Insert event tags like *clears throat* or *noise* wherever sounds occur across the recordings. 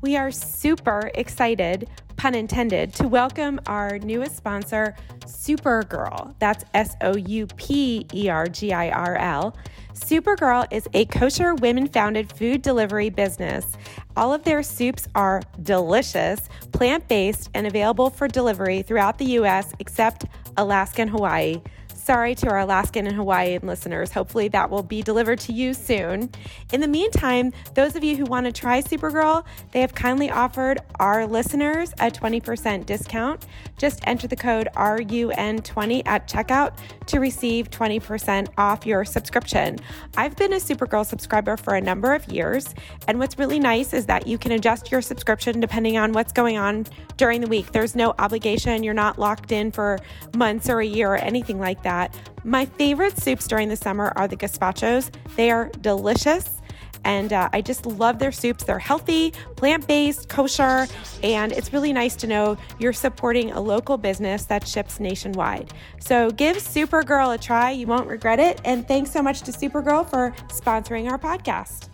We are super excited, pun intended, to welcome our newest sponsor, Soupergirl. That's S O U P E R G I R L. Soupergirl is a kosher women founded food delivery business. All of their soups are delicious, plant based, and available for delivery throughout the U.S. except Alaska and Hawaii. Sorry to our Alaskan and Hawaiian listeners. Hopefully, that will be delivered to you soon. In the meantime, those of you who want to try Soupergirl, they have kindly offered our listeners a 20% discount. Just enter the code RUN20 at checkout to receive 20% off your subscription. I've been a Soupergirl subscriber for a number of years, and what's really nice is that you can adjust your subscription depending on what's going on during the week. There's no obligation, you're not locked in for months or a year or anything like that that. My favorite soups during the summer are the gazpachos. They are delicious. And uh, I just love their soups. They're healthy, plant based, kosher, and it's really nice to know you're supporting a local business that ships nationwide. So give Soupergirl a try. You won't regret it. And thanks so much to Soupergirl for sponsoring our podcast.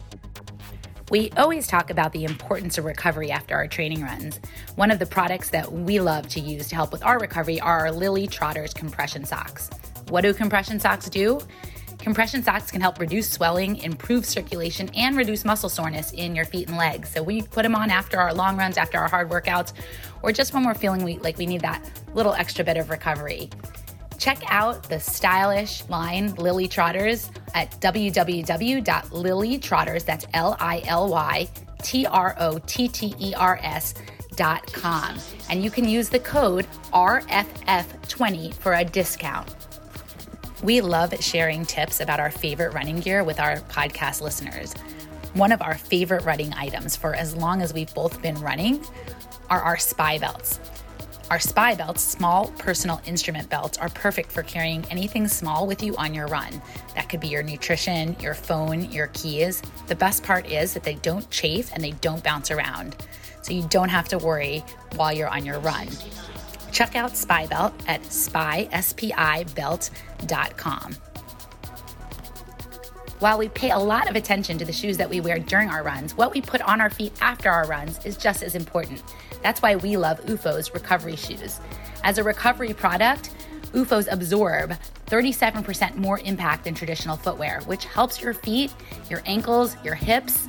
We always talk about the importance of recovery after our training runs. One of the products that we love to use to help with our recovery are our Lily Trotters compression socks. What do compression socks do? Compression socks can help reduce swelling, improve circulation, and reduce muscle soreness in your feet and legs. So we put them on after our long runs, after our hard workouts, or just when we're feeling we, like we need that little extra bit of recovery. Check out the stylish line Lily Trotters at www.lilytrotters, that's L I L Y T R O T T E R S dot com. And you can use the code RFF20 for a discount. We love sharing tips about our favorite running gear with our podcast listeners. One of our favorite running items for as long as we've both been running are our SPIbelts. Our SPIbelts, small personal instrument belts, are perfect for carrying anything small with you on your run. That could be your nutrition, your phone, your keys. The best part is that they don't chafe and they don't bounce around. So you don't have to worry while you're on your run. Check out SPIbelt at spibelt.com. While we pay a lot of attention to the shoes that we wear during our runs, what we put on our feet after our runs is just as important. That's why we love OOFOS recovery shoes. As a recovery product, OOFOS absorb 37% more impact than traditional footwear, which helps your feet, your ankles, your hips,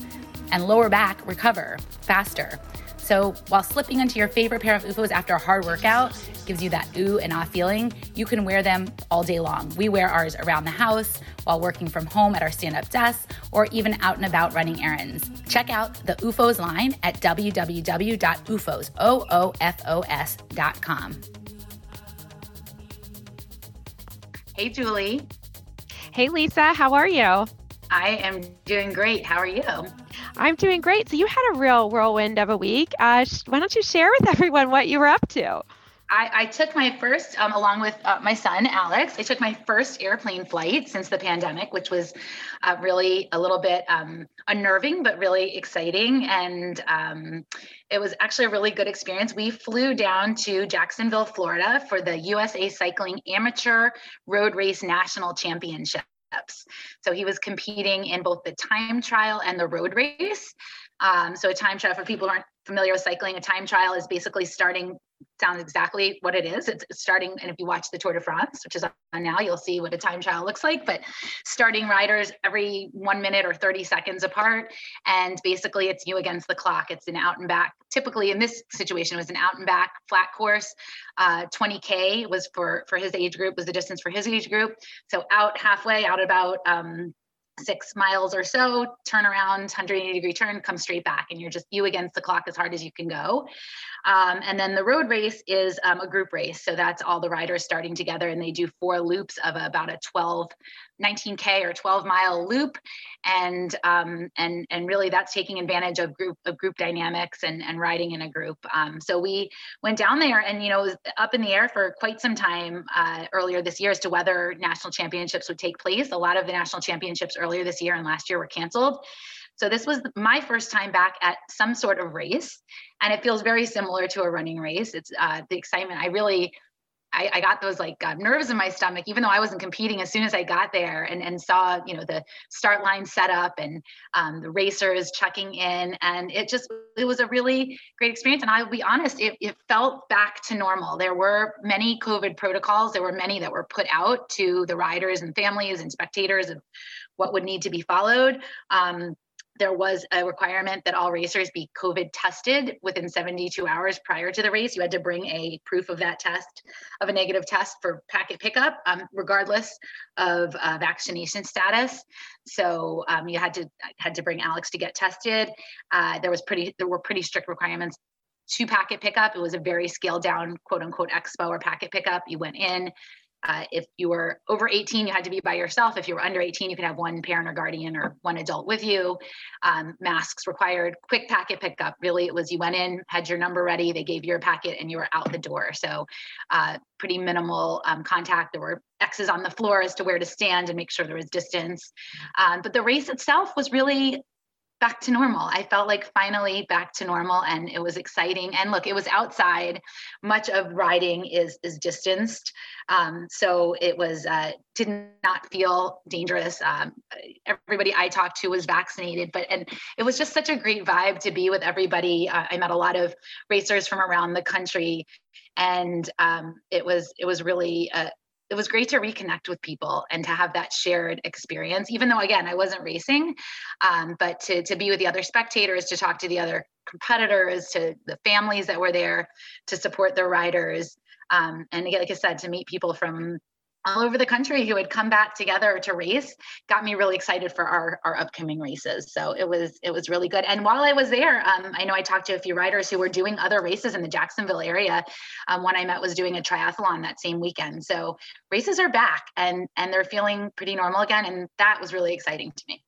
and lower back recover faster. So while slipping into your favorite pair of OOFOS after a hard workout gives you that ooh and ah feeling, you can wear them all day long. We wear ours around the house, while working from home at our stand up desks, or even out and about running errands. Check out the OOFOS line at www.oofos.com. Hey, Julie. Hey, Lisa. How are you? I am doing great. How are you? I'm doing great. So you had a real whirlwind of a week. Uh, why don't you share with *laughs* everyone what you were up to? I, I took my first, um, along with uh, my son Alex, I took my first airplane flight since the pandemic, which was uh, really a little bit um, unnerving, but really exciting. And um, it was actually a really good experience. We flew down to Jacksonville, Florida for the USA Cycling Amateur Road Race National Championship. So he was competing in both the time trial and the road race. Um, so a time trial for people who aren't familiar with cycling, a time trial is basically starting sounds exactly what it is. It's starting, and if you watch the Tour de France, which is on now, you'll see what a time trial looks like. But starting riders every one minute or 30 seconds apart, and basically it's you against the clock. It's an out and back. Typically, in this situation, it was an out and back flat course. Uh, 20k was for for his age group was the distance for his age group. So out halfway, out about um, six miles or so, turn around, 180 degree turn, come straight back, and you're just you against the clock as hard as you can go. Um, and then the road race is um, a group race. So that's all the riders starting together, and they do four loops of about a 12 19k or 12 mile loop. And um, and and really that's taking advantage of group of group dynamics and and riding in a group. Um, so we went down there and you know was up in the air for quite some time uh, earlier this year as to whether national championships would take place. A lot of the national championships earlier this year and last year were canceled. So this was my first time back at some sort of race. And it feels very similar to a running race. It's uh, the excitement i really I, I, got those like uh, nerves in my stomach, even though I wasn't competing. As soon as I got there and, and saw, you know, the start line set up and um, the racers checking in, and it just it was a really great experience. And I'll be honest, it, it felt back to normal. There were many COVID protocols. There were many that were put out to the riders and families and spectators of what would need to be followed. Um, there was a requirement that all racers be COVID tested within 72 hours prior to the race. You had to bring a proof of that test, of a negative test for packet pickup, um, regardless of uh, vaccination status. So um, you had to had to bring Alex to get tested. Uh, there was pretty there were pretty strict requirements to packet pickup. It was a very scaled down quote unquote expo or packet pickup. You went in, uh, if you were over 18, you had to be by yourself. If you were under 18, you could have one parent or guardian or one adult with you. Um, masks required, quick packet pickup. Really, it was you went in, had your number ready, they gave you a packet, and you were out the door. So, uh, pretty minimal um, contact. There were X's on the floor as to where to stand and make sure there was distance. Um, but the race itself was really back to normal. I felt like finally back to normal and it was exciting. And look, it was outside. Much of riding is is distanced. Um, so it was uh, did not feel dangerous. Um, everybody I talked to was vaccinated, but and it was just such a great vibe to be with everybody. Uh, I met a lot of racers from around the country and um, it was it was really a, it was great to reconnect with people and to have that shared experience even though again i wasn't racing um, but to, to be with the other spectators to talk to the other competitors to the families that were there to support their riders um, and again, like i said to meet people from all over the country who had come back together to race got me really excited for our, our upcoming races. So it was it was really good. And while i was there um, i know i talked to a few riders who were doing other races in the jacksonville area. Um, one i met was doing a triathlon that same weekend. So races are back and and they're feeling pretty normal again. And that was really exciting to me.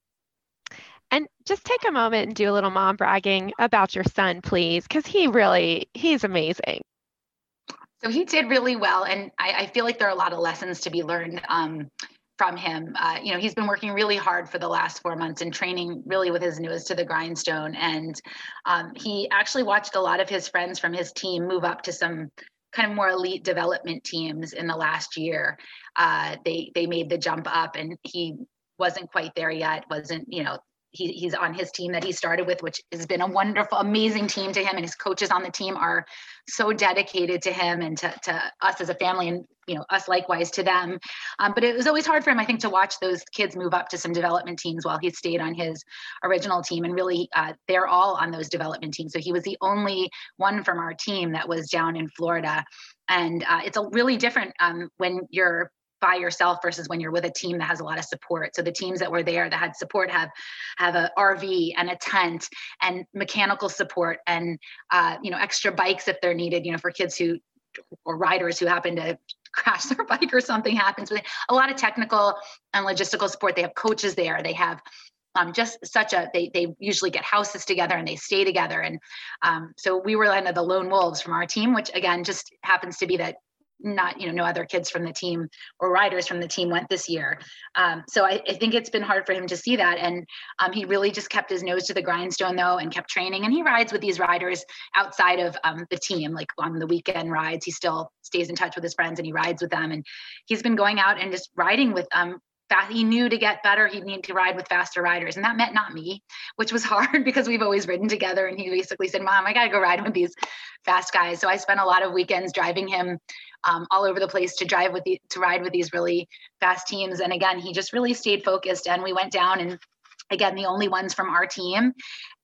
And just take a moment and do a little mom bragging about your son please because he really he's amazing so he did really well, and I, I, feel like there are a lot of lessons to be learned um, from him. Uh, you know, he's been working really hard for the last four months and training really with his nose to the grindstone. And um, he actually watched a lot of his friends from his team move up to some kind of more elite development teams in the last year. Uh, they they made the jump up, and he wasn't quite there yet. wasn't you know he, he's on his team that he started with, which has been a wonderful, amazing team to him. And his coaches on the team are so dedicated to him and to, to us as a family and, you know, us likewise to them. Um, but it was always hard for him, I think, to watch those kids move up to some development teams while he stayed on his original team. And really, uh, they're all on those development teams. So he was the only one from our team that was down in Florida. And uh, it's a really different um, when you're by yourself versus when you're with a team that has a lot of support. So the teams that were there that had support have have a RV and a tent and mechanical support and uh, you know extra bikes if they're needed. You know for kids who or riders who happen to crash their *laughs* bike or something happens. But a lot of technical and logistical support. They have coaches there. They have um, just such a they they usually get houses together and they stay together and um, so we were kind of the lone wolves from our team which again just happens to be that not you know no other kids from the team or riders from the team went this year. Um, so I, I, think it's been hard for him to see that. And um, he really just kept his nose to the grindstone though and kept training. And he rides with these riders outside of um, the team like on the weekend rides. He still stays in touch with his friends and he rides with them. And he's been going out and just riding with um, he knew to get better he'd need to ride with faster riders and that meant not me which was *laughs* hard because we've always ridden together and he basically said mom i gotta go ride with these fast guys. So i spent a lot of weekends driving him um, all over the place to drive with the to ride with these really fast teams and again he just really stayed focused and we went down and again the only ones from our team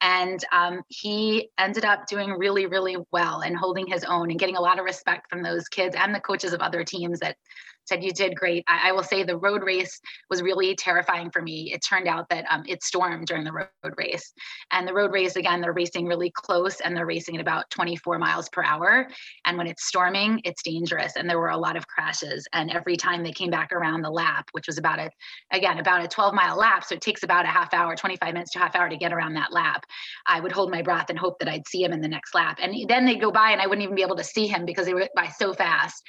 and um, he ended up doing really really well and holding his own and getting a lot of respect from those kids and the coaches of other teams that said you did great. I, I, will say the road race was really terrifying for me. It turned out that um, it stormed during the road race, and the road race again they're racing really close and they're racing at about 24 miles per hour. And when it's storming, it's dangerous, and there were a lot of crashes. And every time they came back around the lap, which was about a again about a 12 mile lap, so it takes about a half hour, 25 minutes to half hour to get around that lap. I would hold my breath and hope that I'd see him in the next lap, and then they'd go by and I wouldn't even be able to see him because they went by so fast.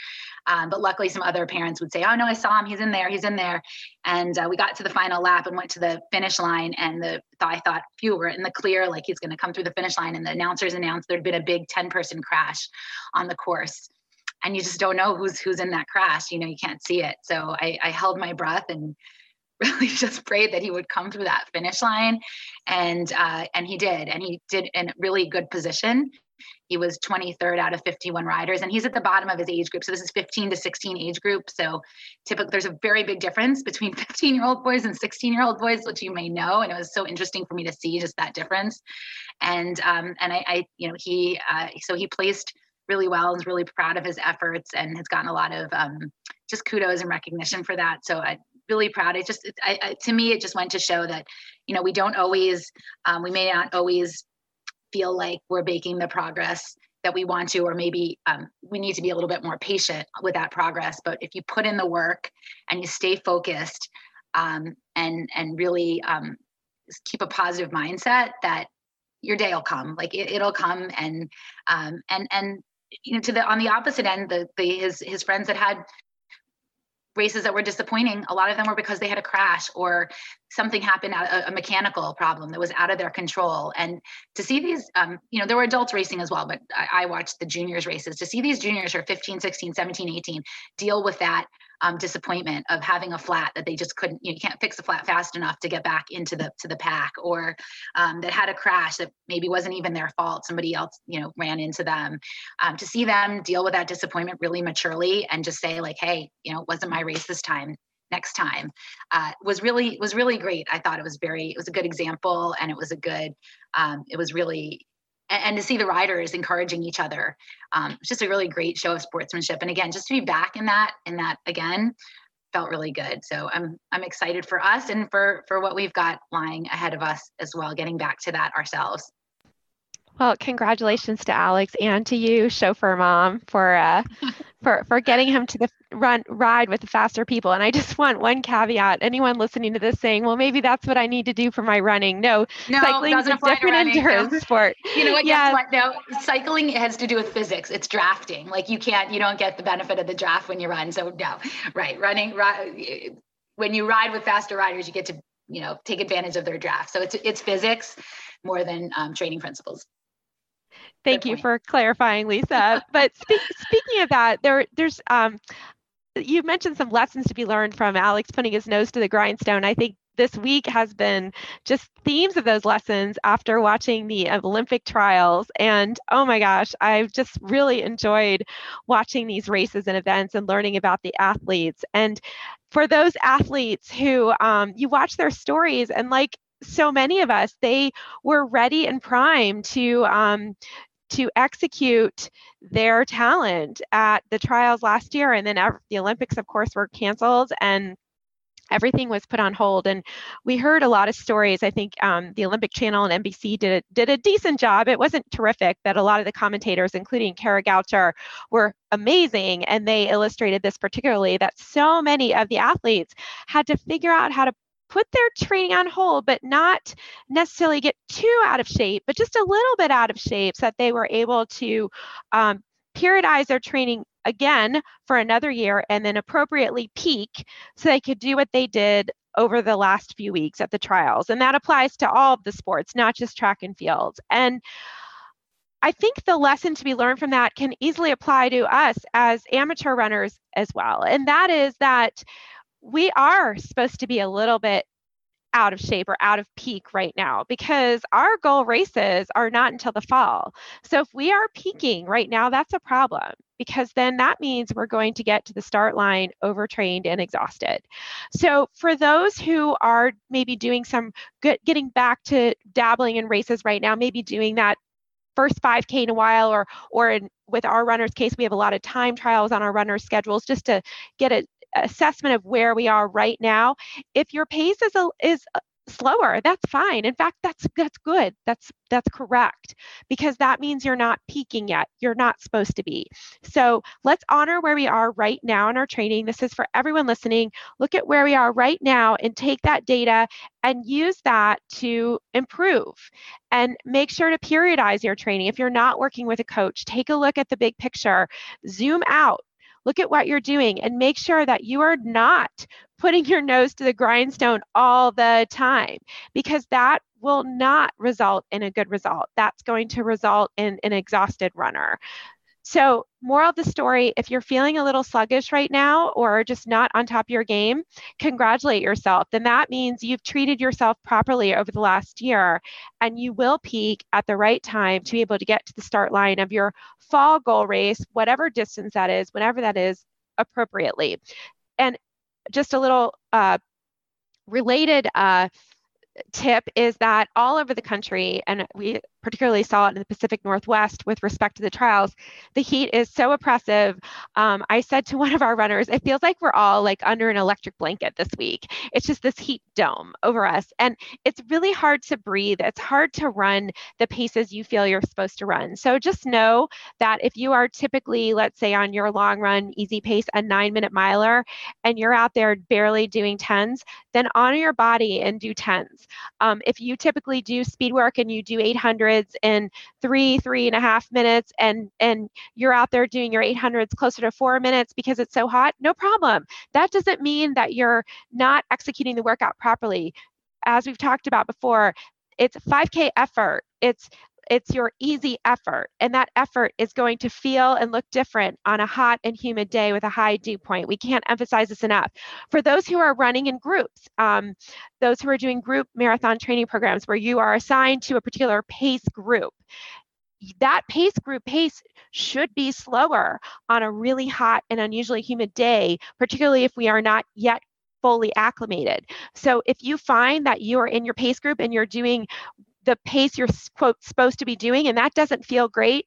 Um, but luckily, some other parents would say, "Oh no, I saw him. He's in there. He's in there." And uh, we got to the final lap and went to the finish line. And the I thought, "Phew, we're in the clear. Like he's going to come through the finish line." And the announcers announced there'd been a big ten-person crash on the course. and you just don't know who's who's in that crash. You know, you can't see it. So I, I held my breath and *laughs* really just prayed that he would come through that finish line, and uh, and he did, and he did in really good position. He was 23rd out of 51 riders, and he's at the bottom of his age group. So this is 15 to 16 age group. So typically, there's a very big difference between *laughs* 15 year old boys and 16 year old boys, which you may know. And it was so interesting for me to see just that difference. And um, and I, I, you know, he uh, so he placed really well and is really proud of his efforts and has gotten a lot of um, just kudos and recognition for that. So I really proud. It just, I, I, to me, it just went to show that, you know, we don't always, um, we may not always feel like we're making the progress that we want to, or maybe um, we need to be a little bit more patient with that progress. But if you put in the work and you stay focused um, and and really um, keep a positive mindset, that your day will come. Like it, will come, and um, and and you know, to the on the opposite end, the, the his his friends that had races that were disappointing a lot of them were because they had a crash or something happened a, a mechanical problem that was out of their control. And to see these um, you know there were adults racing as well but I, I, watched the juniors races. To see these juniors who are 15 16 17 18 deal with that um, disappointment of having a flat that they just couldn't you, know, you can't fix a flat fast enough to get back into the to the pack or um, that had a crash that maybe wasn't even their fault. Somebody else you know ran into them. Um, to see them deal with that disappointment really maturely and just say like hey you know it wasn't my race this time next time uh, was really was really great. I thought it was very it was a good example and it was a good um, it was really and, to see the riders encouraging each other um, it's just a really great show of sportsmanship. And again just to be back in that in that again felt really good. So i'm i'm excited for us and for for what we've got lying ahead of us as well getting back to that ourselves. Well, congratulations to Alex and to you, chauffeur mom, for uh, *laughs* for for getting him to the run ride with the faster people. And I just *laughs* want one caveat: anyone listening to this saying, "Well, maybe that's what I need to do for my running." No, no cycling is a different endurance no. sport. You know what? Yes. what? No, cycling has to do with physics. It's drafting. Like you can't, you don't get the benefit of the draft when you run. So no, right? Running, ri- when you ride with faster riders, you get to you know take advantage of their draft. So it's it's physics more than um, training principles. Thank you for clarifying, Lisa. *laughs* but spe- speaking of that, there there's um, you mentioned some lessons to be learned from Alex putting his nose to the grindstone. I think this week has been just themes of those lessons after watching the Olympic trials. And oh my gosh, I've just really enjoyed watching these races and events and learning about the athletes. And for those athletes who um, you watch their stories and like so many of us, they were ready and primed to um, to execute their talent at the trials last year. And then the Olympics, of course, were canceled and everything was put on hold and we heard a lot of stories i think um, the olympic channel and nbc did a, did a decent job it wasn't terrific but a lot of the commentators including kara goucher were amazing and they illustrated this particularly that so many of the athletes had to figure out how to put their training on hold, but not necessarily get too out of shape, but just a little bit out of shape so that they were able to um, periodize their training again for another year and then appropriately peak so they could do what they did over the last few weeks at the trials. And that applies to all of the sports, not just track and field. And I think the lesson to be learned from that can easily apply to us as amateur runners as well. And that is that we are supposed to be a little bit out of shape or out of peak right now because our goal races are not until the fall. So if we are peaking right now, that's a problem because then that means we're going to get to the start line overtrained and exhausted. So for those who are maybe doing some good, getting back to dabbling in races right now, maybe doing that first 5k in a while or or in, with our runners case we have a lot of time trials on our runners schedules just to get a, assessment of where we are right now. If your pace is a, is uh, slower that's fine. In fact that's that's good. That's that's correct because that means you're not peaking yet. You're not supposed to be. So let's honor where we are right now in our training. This is for everyone listening. Look at where we are right now and take that data and use that to improve and make sure to periodize your training. If you're not working with a coach take a look at the big picture. Zoom out Look at what you're doing and make sure that you are not putting your nose to the grindstone all the time because that will not result in a good result. That's going to result in an exhausted runner. So, moral of the story if you're feeling a little sluggish right now or just not on top of your game, congratulate yourself. Then that means you've treated yourself properly over the last year and you will peak at the right time to be able to get to the start line of your fall goal race, whatever distance that is, whenever that is, appropriately. And just a little uh, related uh, tip is that all over the country, and we particularly saw it in the Pacific Northwest with respect to the trials, the heat is so oppressive. Um, I said to *laughs* one of our runners, it feels like we're all like under an electric blanket this week. It's just this heat dome over us. And it's really hard to breathe. It's hard to run the paces you feel you're supposed to run. So just know that if you are typically, let's say on your long run, easy pace, a nine minute miler, and you're out there barely doing tens, then honor your body and do tens. Um, if you typically do speed work and you do 800, in three, three and a half minutes, and and you're out there doing your 800s closer to four minutes because it's so hot, no problem. That doesn't mean that you're not executing the workout properly. As we've talked about before, it's 5K effort. It's it's your easy effort and that effort is going to feel and look different on a hot and humid day with a high dew point we can't emphasize this enough for those who are running in groups um, those who are doing group marathon training programs where you are assigned to a particular pace group that pace group pace should be slower on a really hot and unusually humid day, particularly if we are not yet fully acclimated. So if you find that you are in your pace group and you're doing the pace you're quote supposed to be doing and that doesn't feel great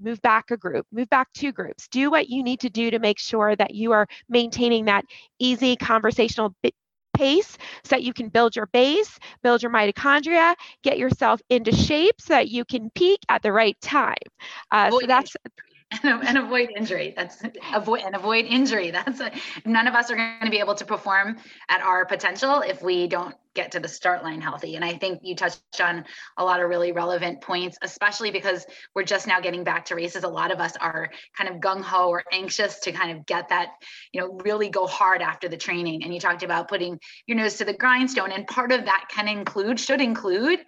move back a group move back two groups. Do what you need to do to make sure that you are maintaining that easy conversational pace so that you can build your base build your mitochondria get yourself into shape so that you can peak at the right time. Uh, so that's *laughs* and, and, avoid injury. That's *laughs* avoid and avoid injury. *laughs* That's a, none of us are going to be able to perform at our potential if we don't get to the start line healthy. And I think you touched on a lot of really relevant points, especially because we're just now getting back to races. A lot of us are kind of gung ho or anxious to kind of get that, you know, really go hard after the training. And you talked about putting your nose to the grindstone, and part of that can include, should include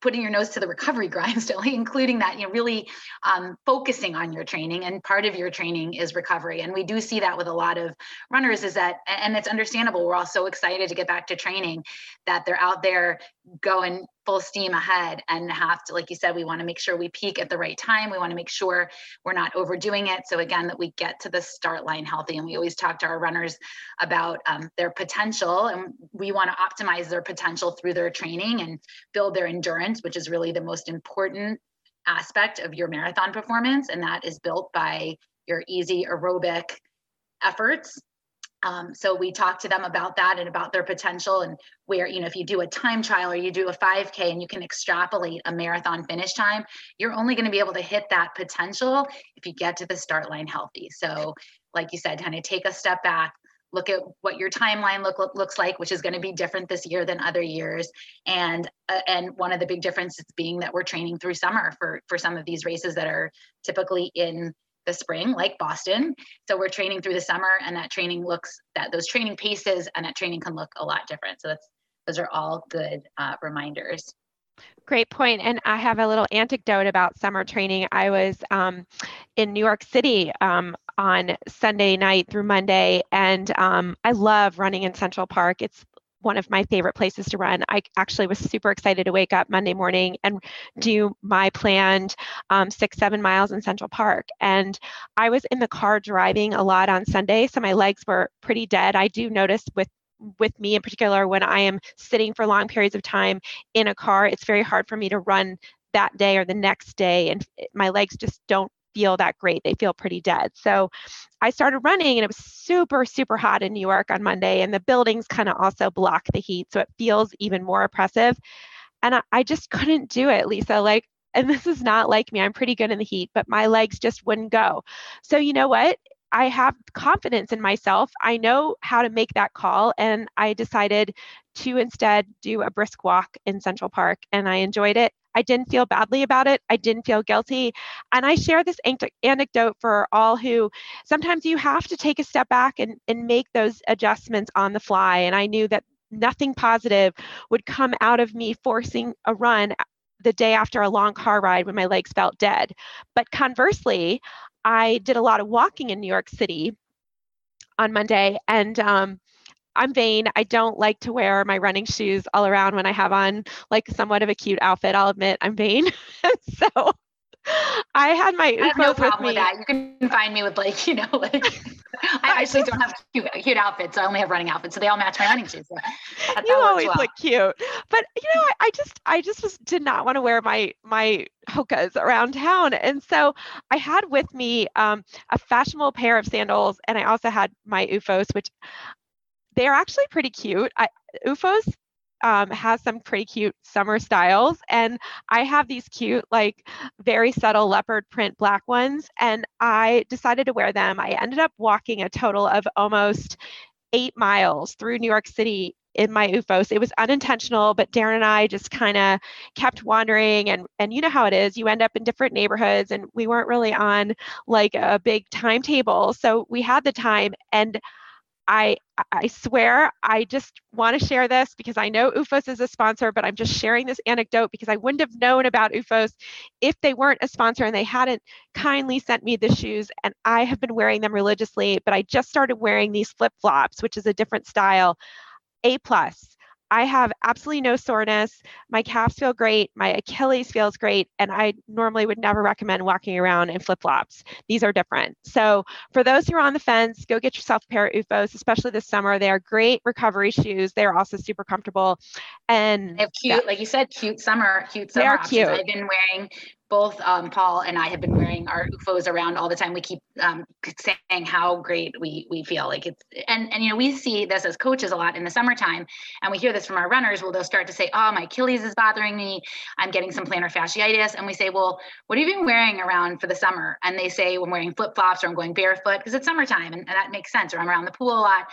putting your nose to the recovery *laughs* grind still including that, you know, really um, focusing on your training. And part of your training is recovery. And we do see that with a lot of runners is that, and it's understandable. We're all so excited to get back to training that they're out there going full steam ahead and have to like you said we want to make sure we peak at the right time. We want to make sure we're not overdoing it. So again that we get to the start line healthy. And we always talk to our runners about um, their potential. And we want to optimize their potential through their training and build their endurance which is really the most important aspect of your marathon performance. And that is built by your easy aerobic efforts um, so we talk to them about that and about their potential and where, you know, if you do a time trial or you do a 5K and you can extrapolate a marathon finish time, you're only going to be able to hit that potential if you get to the start line healthy. So, like you said, kind of take a step back, look at what your timeline look, look looks like, which is going to be different this year than other years. And uh, and one of the big differences being that we're training through summer for for some of these races that are typically in the spring, like Boston. So we're training through the summer, and that training looks that those training paces and that training can look a lot different. So that's those are all good uh, reminders. Great point. And I have a little anecdote about summer training. I was um, in New York City um, on Sunday night through Monday, and um, I love running in Central Park. It's one of my favorite places to run. I actually was super excited to wake up Monday morning and do my planned um, six, seven miles in Central Park. And I was in the car driving a lot on Sunday, so my legs were pretty dead. I do notice with with me in particular when I am sitting for long periods of time in a car, it's very hard for me to run that day or the next day and my legs just don't feel that great. They feel pretty dead. So I started running and it was super, super hot in New York on Monday, and the buildings kind of also block the heat. So it feels even more oppressive. And I, I just *laughs* couldn't do it, Lisa. Like, and this is not like me, I'm pretty good in the heat, but my legs just wouldn't go. So, you know what? I have confidence in myself. I know how to make that call. And I decided to instead do a brisk walk in Central Park. And I enjoyed it. I didn't feel badly about it. I didn't feel guilty. And I share this anecdote for all who sometimes you have to take a step back and, and make those adjustments on the fly. And I knew that nothing positive would come out of me forcing a run the day after a long car ride when my legs felt dead. But conversely, I did a lot of walking in New York City on Monday, and um, I'm vain. I don't like to wear my running shoes all around when I have on like somewhat of a cute outfit. I'll admit I'm vain. *laughs* so I had my I have no problem with, with, that. You can find me with like, *laughs* you know, like I actually don't have cute, cute outfits. I only have running outfits, so they all match my running shoes. That, you always well. look cute, but you know, I, I just, I just was, did not want to wear my my hokas around town, and so I had with me um, a fashionable pair of sandals, and I also had my OOFOS, which they're actually pretty cute. I, OOFOS um, has some pretty cute summer styles. And I have these cute, like very subtle leopard print black ones. And I decided to wear them. I ended up walking a total of almost eight miles through New York City in my OOFOS. It was unintentional, but Darren and I just kind of kept wandering and and you know how it is. You end up in different neighborhoods and we weren't really on like a big timetable. So we had the time and I I swear I just want to share this because I know OOFOS is a sponsor, but I'm just sharing this anecdote because I wouldn't have known about OOFOS if they weren't a sponsor and they hadn't kindly sent me the shoes. And I have been wearing them religiously, but I just started wearing these flip flops, which is a different style. A plus. I have absolutely no soreness. My calves feel great. My Achilles feels great. And I normally would never recommend walking around in flip flops. These are different. So, for those who are on the fence, go get yourself a pair of OOFOS, especially this summer. They are great recovery shoes. They are also super comfortable. And they have cute, yeah. like you said, cute summer, cute summer. They are options. cute. I've been wearing both um, Paul and I have been wearing our OOFOS around all the time. We keep um, saying how great we we feel like it's and and you know we see this as coaches a lot in the summertime, and we hear this from our runners. Well, they'll start to say, "Oh, my Achilles is bothering me. I'm getting some plantar fasciitis," and we say, "Well, what have you been wearing around for the summer?" And they say, "I'm wearing flip flops or I'm going barefoot because it's summertime, and, and that makes sense. Or I'm around the pool a lot."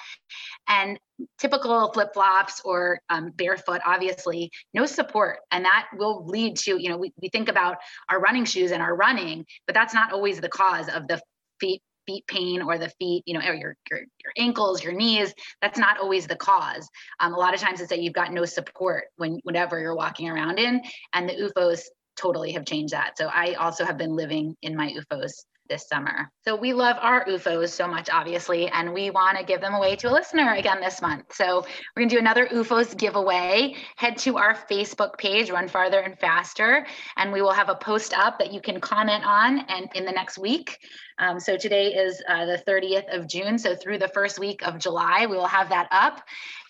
And typical flip flops or um, barefoot, obviously, no support. And that will lead to, you know, we, we think about our running shoes and our running, but that's not always the cause of the feet feet pain or the feet, you know, or your, your, your ankles, your knees. That's not always the cause. Um, a lot of times it's that you've got no support when whatever you're walking around in, and the OOFOS totally have changed that. So I also have been living in my OOFOS this summer. So we love our OOFOS so much, obviously, and we want to give them away to a listener again this month. So we're going to do another OOFOS giveaway. Head to our Facebook page, Run Farther and Faster, and we will have a post up that you can comment on and in the next week. Um, so today is uh, the 30th of June. So through the first week of July, we will have that up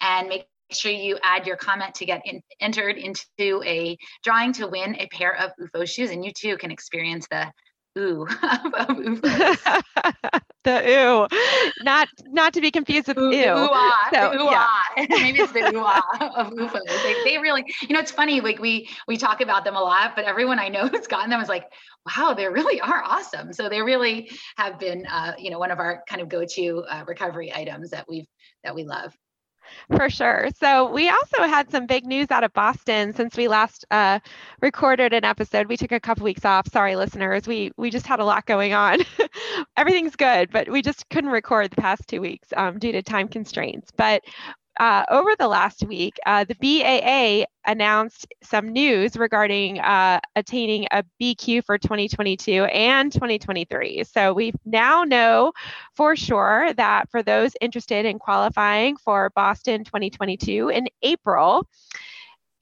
and make sure you add your comment to get in, entered into a drawing to win a pair of UFO shoes. And you too can experience the ooh *laughs* of, *laughs* the ooh, not not to be confused with ooh. Ooh, ah, so, ooh yeah. ah. *laughs* Maybe it's the ooh ah of OOFOS. They, they really, you know, it's funny. Like we we talk about them a lot, but everyone I know who's gotten them is like, wow, they really are awesome. So they really have been, uh, you know, one of our kind of go-to uh, recovery items that we've that we love. For sure. So we also had some big news out of Boston since we last uh, recorded an episode. We took a couple weeks off. Sorry, listeners. We we just had a lot going on. *laughs* Everything's good, but we just couldn't record the past two weeks um, due to time constraints. But uh, over the last week, uh, the BAA announced some news regarding uh, attaining a BQ for 2022 and 2023. So we now know for sure that for those interested in qualifying for Boston 2022 in April,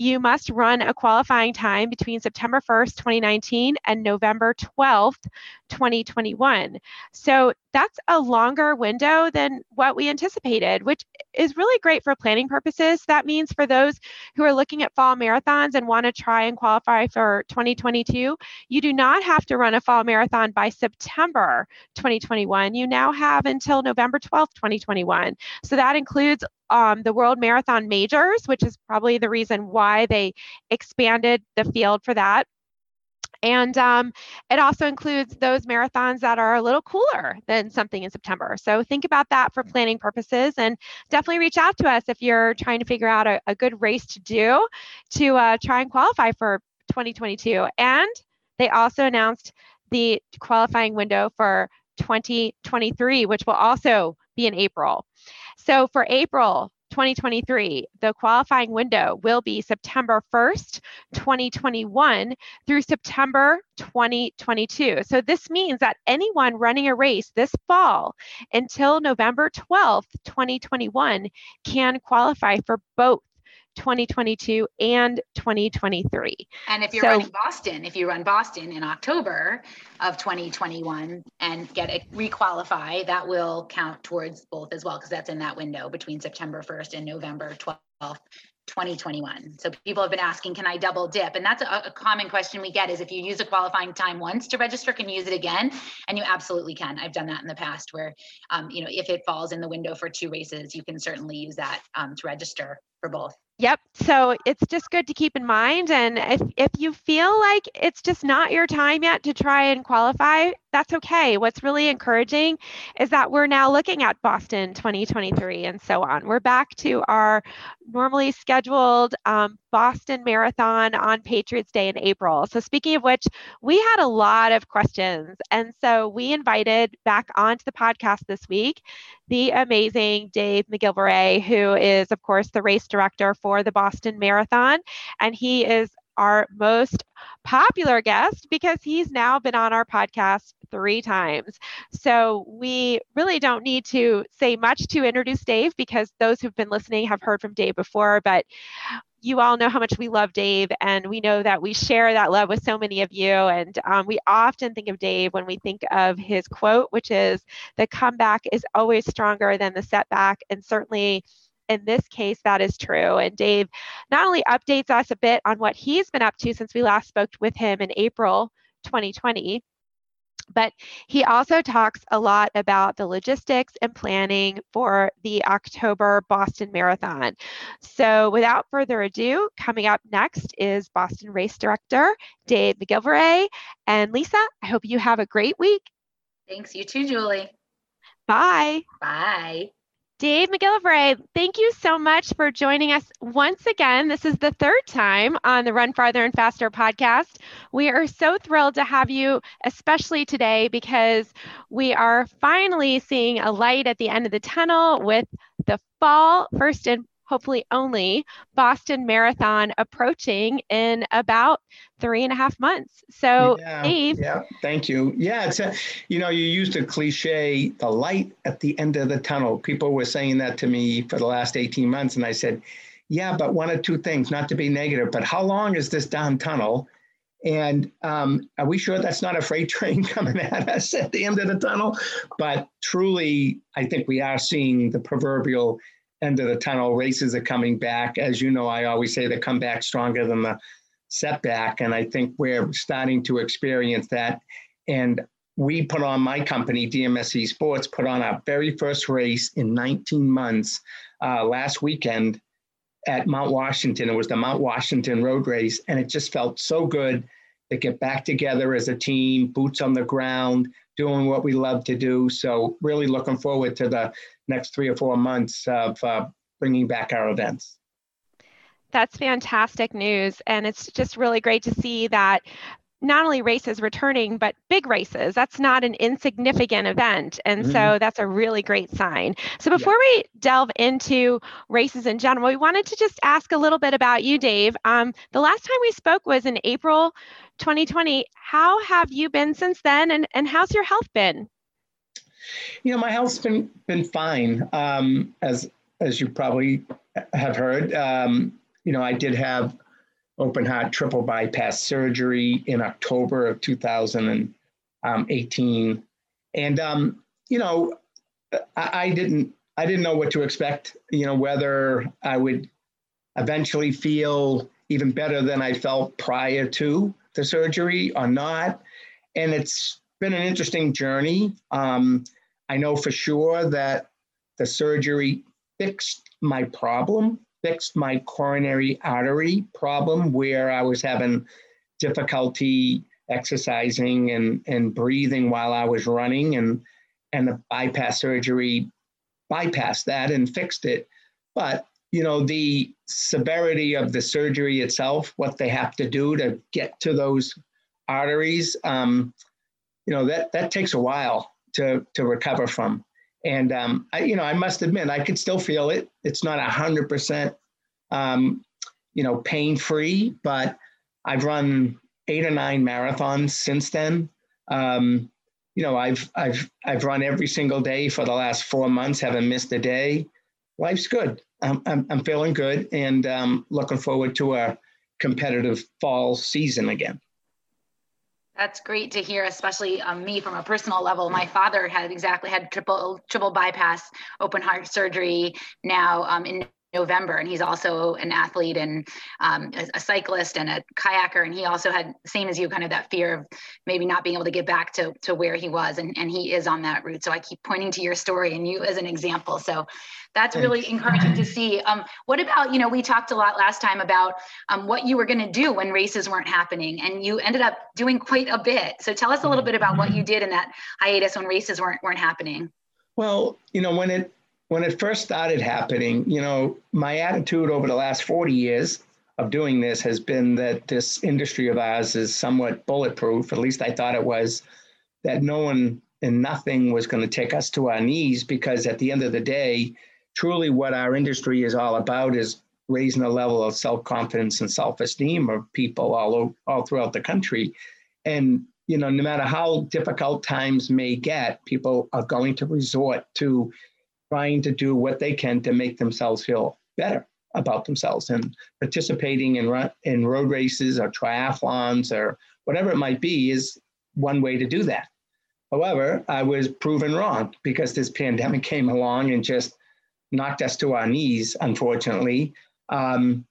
you must run a qualifying time between September 1st, 2019 and November 12th, 2021. So that's a longer window than what we anticipated, which is really great for planning purposes. That means for those who are looking at fall marathons and want to try and qualify for 2022, you do not have to run a fall marathon by September 2021. You now have until November 12th, 2021. So that includes um, the World Marathon Majors, which is probably the reason why they expanded the field for that. And um, it also includes those marathons that are a little cooler than something in September. So think about that for planning purposes and definitely reach out to us if you're trying to figure out a, a good race to do to uh, try and qualify for 2022. And they also announced the qualifying window for 2023, which will also be in April. So for April 2023. The qualifying window will be September 1st, 2021 through September 2022. So this means that anyone running a race this fall until November 12th, 2021 can qualify for both 2022 and 2023. And if you're so, running Boston, if you run Boston in October of 2021 and get it requalify, that will count towards both as well because that's in that window between September 1st and November 12th. 2021. So people have been asking, can I double dip? And that's a, a, common question we get is if you use a qualifying time once to register, can you use it again? And you absolutely can. I've done that in the past where, um, you know, if it falls in the window for two races, you can certainly use that um, to register for both. Yep. So it's just good to keep in mind. And if, if you feel like it's just not your time yet to try and qualify, that's okay. What's really encouraging is that we're now looking at Boston 2023 and so on. We're back to our normally scheduled um, Boston Marathon on Patriots Day in April. So, speaking of which, we had a lot of questions. And so we invited back onto the podcast this week the amazing Dave McGillivray, who is, of course, the race director for the Boston Marathon. And he is our most popular guest because he's now been on our podcast three times. So we really don't need to say much to introduce Dave because those who've been listening have heard from Dave before. But you all know how much we love Dave, and we know that we share that love with so many of you. And um, we often think of Dave when we think of his quote, which is the comeback is always stronger than the setback. And certainly in this case, that is true. And Dave not only updates us a bit on what he's been up to since we last spoke with him in April 2020, but he also talks a lot about the logistics and planning for the October Boston Marathon. So, without further ado, coming up next is Boston Race Director Dave McGillivray. And Lisa, I hope you have a great week. Thanks. You too, Julie. Bye. Bye. Dave McGillivray, thank you so much for joining us once again. This is the third time on the Run Farther and Faster podcast. We are so thrilled to have you, especially today, because we are finally seeing a light at the end of the tunnel with the fall first and hopefully only Boston Marathon approaching in about three and a half months. So, yeah, Dave. Yeah, thank you. Yeah, it's a, you know, you used a cliche, the light at the end of the tunnel. People were saying that to me for the last 18 months. And I said, yeah, but one of two things, not to be negative, but how long is this down tunnel? And um, are we sure that's not a freight train *laughs* coming at us at the end of the tunnel? But truly, I think we are seeing the proverbial end of the tunnel. Races are coming back. As you know, I always say they come back stronger than the setback. And I think we're starting to experience that. And we put on my company, DMSE Sports, put on our very first race in 19 months uh, last weekend at Mount Washington. It was the Mount Washington Road Race. And it just felt so good to get back together as a team, boots on the ground, doing what we love to do. So, really looking forward to the next three or four months of uh, bringing back our events. That's fantastic news. And it's just really great to see that not only races returning, but big races. That's not an insignificant event. And mm-hmm. so that's a really great sign. So before yeah. we delve into races in general, we wanted to just ask a little bit about you, Dave. Um, the last time we spoke was in April 2020. How have you been since then? And, and how's your health been? You know, my health's been been fine. Um, as as you probably have heard, um, you know, I did have open heart triple bypass surgery in October of 2018, and um, you know, I, I didn't I didn't know what to expect. You know, whether I would eventually feel even better than I felt prior to the surgery or not. And it's been an interesting journey. Um, I know for sure that the surgery fixed my problem, fixed my coronary artery problem where I was having difficulty exercising and, and breathing while I was running and and the bypass surgery bypassed that and fixed it. But you know the severity of the surgery itself, what they have to do to get to those arteries, um, you know that that takes a while to to recover from. And um, I, you know, I must admit, I could still feel it. It's not a hundred percent, um, you know, pain free, but I've run eight or nine marathons since then. Um, you know, I've I've I've run every single day for the last four months, haven't missed a day. Life's good. I'm I'm, I'm feeling good, and um, looking forward to a competitive fall season again. That's great to hear, especially um, me from a personal level. My father had exactly had triple triple bypass open heart surgery now um, in November, and he's also an athlete and um, a, a, cyclist and a kayaker. And he also had, same as you, kind of that fear of maybe not being able to get back to, to where he was. And, and he is on that route. So I keep pointing to your story and you as an example. So that's really encouraging to see. Um, what about, you know, we talked a lot last time about um, what you were going to do when races weren't happening, and you ended up doing quite a bit. So tell us a little bit about what you did in that hiatus when races weren't weren't happening. Well, you know, when it when it first started happening, you know, my attitude over the last 40 years of doing this has been that this industry of ours is somewhat bulletproof. At least I thought it was, that no one and nothing was going to take us to our knees because at the end of the day, truly what our industry is all about is raising the level of self-confidence and self-esteem of people all, all throughout the country. And you know, no matter how difficult times may get, people are going to resort to trying to do what they can to make themselves feel better about themselves and participating in, in road races or triathlons or whatever it might be is one way to do that. However, I was proven wrong because this pandemic *laughs* came along and just knocked us to our knees, unfortunately. Um,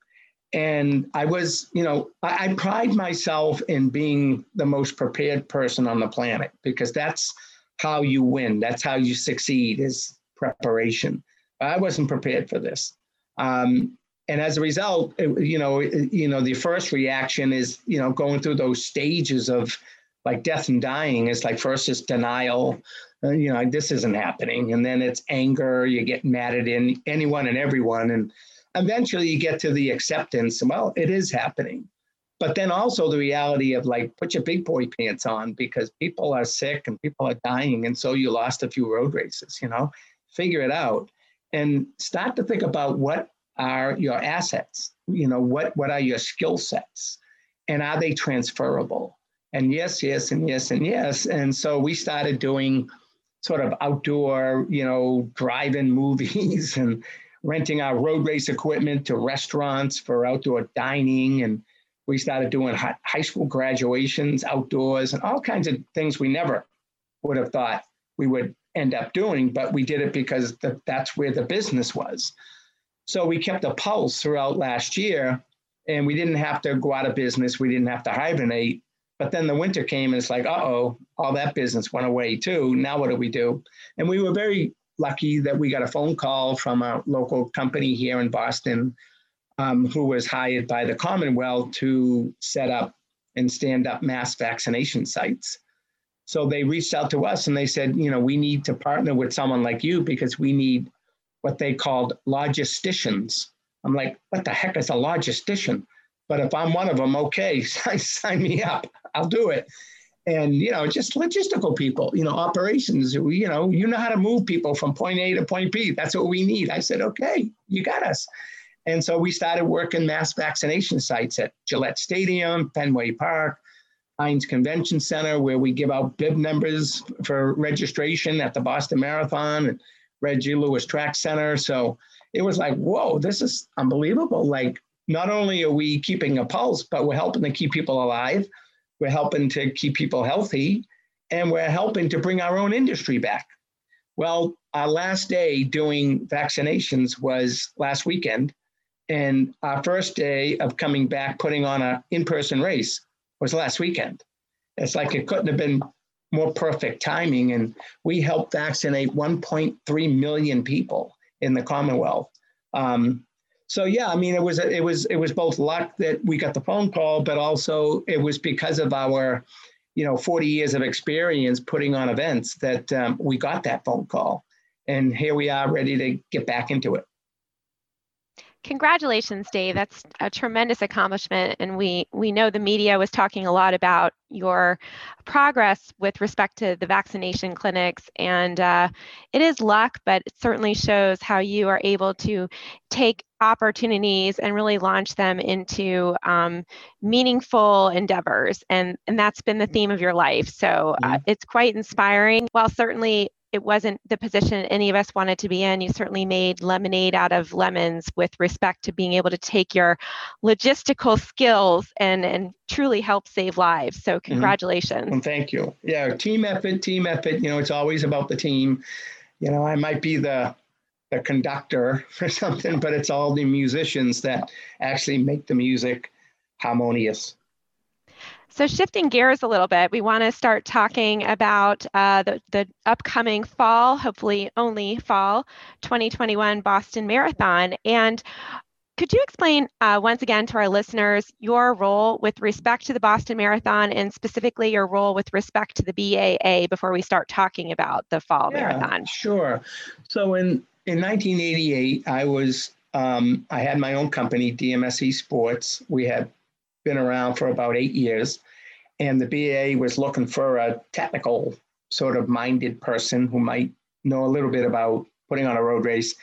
and I was, you know, I, I, pride myself in being the most prepared person on the planet because that's how you win. That's how you succeed is preparation. I wasn't prepared for this. Um, and as a result, it, you know, it, you know, the first reaction is, you know, going through those stages of like death and dying. It's like first it's denial, uh, you know, this isn't happening, and then it's anger. You get mad at any, anyone and everyone, and eventually you get to the acceptance. Well, it is happening, but then also the reality of like put your big boy pants on because people are sick and people are dying, and so you lost a few road races. You know, figure it out and start to think about what are your assets you know what what are your skill sets and are they transferable? And yes yes and yes and yes. And so we started doing sort of outdoor you know drive-in *laughs* movies and renting our road race equipment to restaurants for outdoor dining. And we started doing high school graduations outdoors and all kinds of things we never would have thought we would end up doing, but we did it because the, that's where the business was. So we kept a pulse throughout last year and we didn't have to go out of business. We didn't have to hibernate. But then the winter came and it's like, uh oh, all that business went away too. Now what do we do? And we were very lucky that we got a phone call from a local company here in Boston um, who was hired by the Commonwealth to set up and stand up mass vaccination sites. So they reached out to us and they said, you know, we need to partner with someone like you because we need what they called logisticians. I'm like, what the heck is a logistician? But if I'm one of them, okay, *laughs* sign me up. I'll do it. And you know, just logistical people, you know, operations. You know, you know how to move people from point A to point B. That's what we need. I said, okay, you got us. And so we started working mass vaccination sites at Gillette Stadium, Fenway Park, Hynes Convention Center, where we give out bib numbers for registration at the Boston Marathon and Reggie Lewis Track Center. So it was like, whoa, this is unbelievable. Like, not only are we keeping a pulse, but we're helping to keep people alive, we're helping to keep people healthy, and we're helping to bring our own industry back. Well, our last day doing vaccinations was last weekend. And our first day of coming back, putting on an in person race was last weekend. It's like it couldn't have been more perfect timing. And we helped vaccinate 1.3 million people in the Commonwealth. Um, so yeah, I mean, it was it was it was both luck that we got the phone call, but also it was because of our, you know, 40 years of experience putting on events that um, we got that phone call, and here we are ready to get back into it. Congratulations, Dave. That's a tremendous accomplishment. And we, we know the media was talking a lot about your progress with respect to the vaccination clinics. And uh, it is luck, but it certainly shows how you are able to take opportunities and really launch them into um, meaningful endeavors. And, and that's been the theme of your life. So uh, mm-hmm. it's quite inspiring. While certainly it wasn't the position any of us wanted to be in. You certainly made lemonade out of lemons with respect to being able to take your logistical skills and and truly help save lives. So mm-hmm. congratulations. Mm-hmm. Well, thank you. Yeah, team effort, team effort. You know, it's always about the team. You know, I might be the the conductor *laughs* or something, but it's all the musicians that actually make the music harmonious. So shifting gears a little bit, we want to start talking about uh, the, the upcoming fall, hopefully only fall, 2021 Boston Marathon. And could you explain uh, once again to our listeners your role with respect to the Boston Marathon and specifically your role with respect to the BAA before we start talking about the fall yeah, marathon? Sure. So in, in 1988, I was um, I had my own company, DMSE Sports. We had been around for about eight years. And the BAA was looking for a technical sort of minded person who might know a little bit about putting on a road race.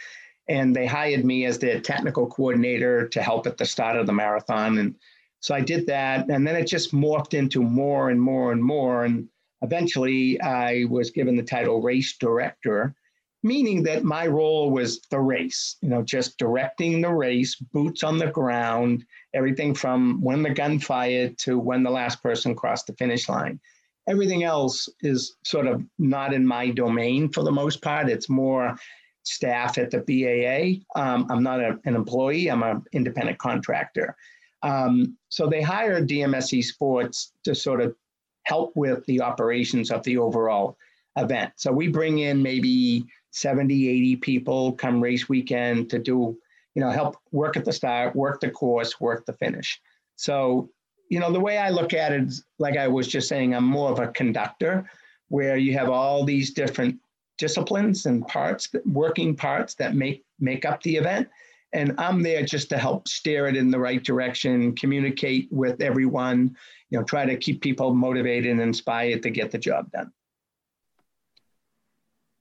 And they hired me as their technical coordinator to help at the start of the marathon. And so I did that. And then it just morphed into more and more and more. And eventually I was given the title race director meaning that my role was the race, you know, just directing the race, boots on the ground, everything from when the gun fired to when the last person crossed the finish line. Everything else is sort of not in my domain for the most part. It's more staff at the BAA. Um, I'm not a, an employee, I'm an independent contractor. Um, so they hired DMSE Sports to sort of help with the operations of the overall event. So we bring in maybe 70, 80 people come race weekend to do, you know, help work at the start, work the course, work the finish. So, you know, the way I look at it like I was just saying, I'm more of a conductor where you have all these different disciplines and parts, working parts that make make up the event. And I'm there just to help steer it in the right direction, communicate with everyone, you know, try to keep people motivated and inspired to get the job done.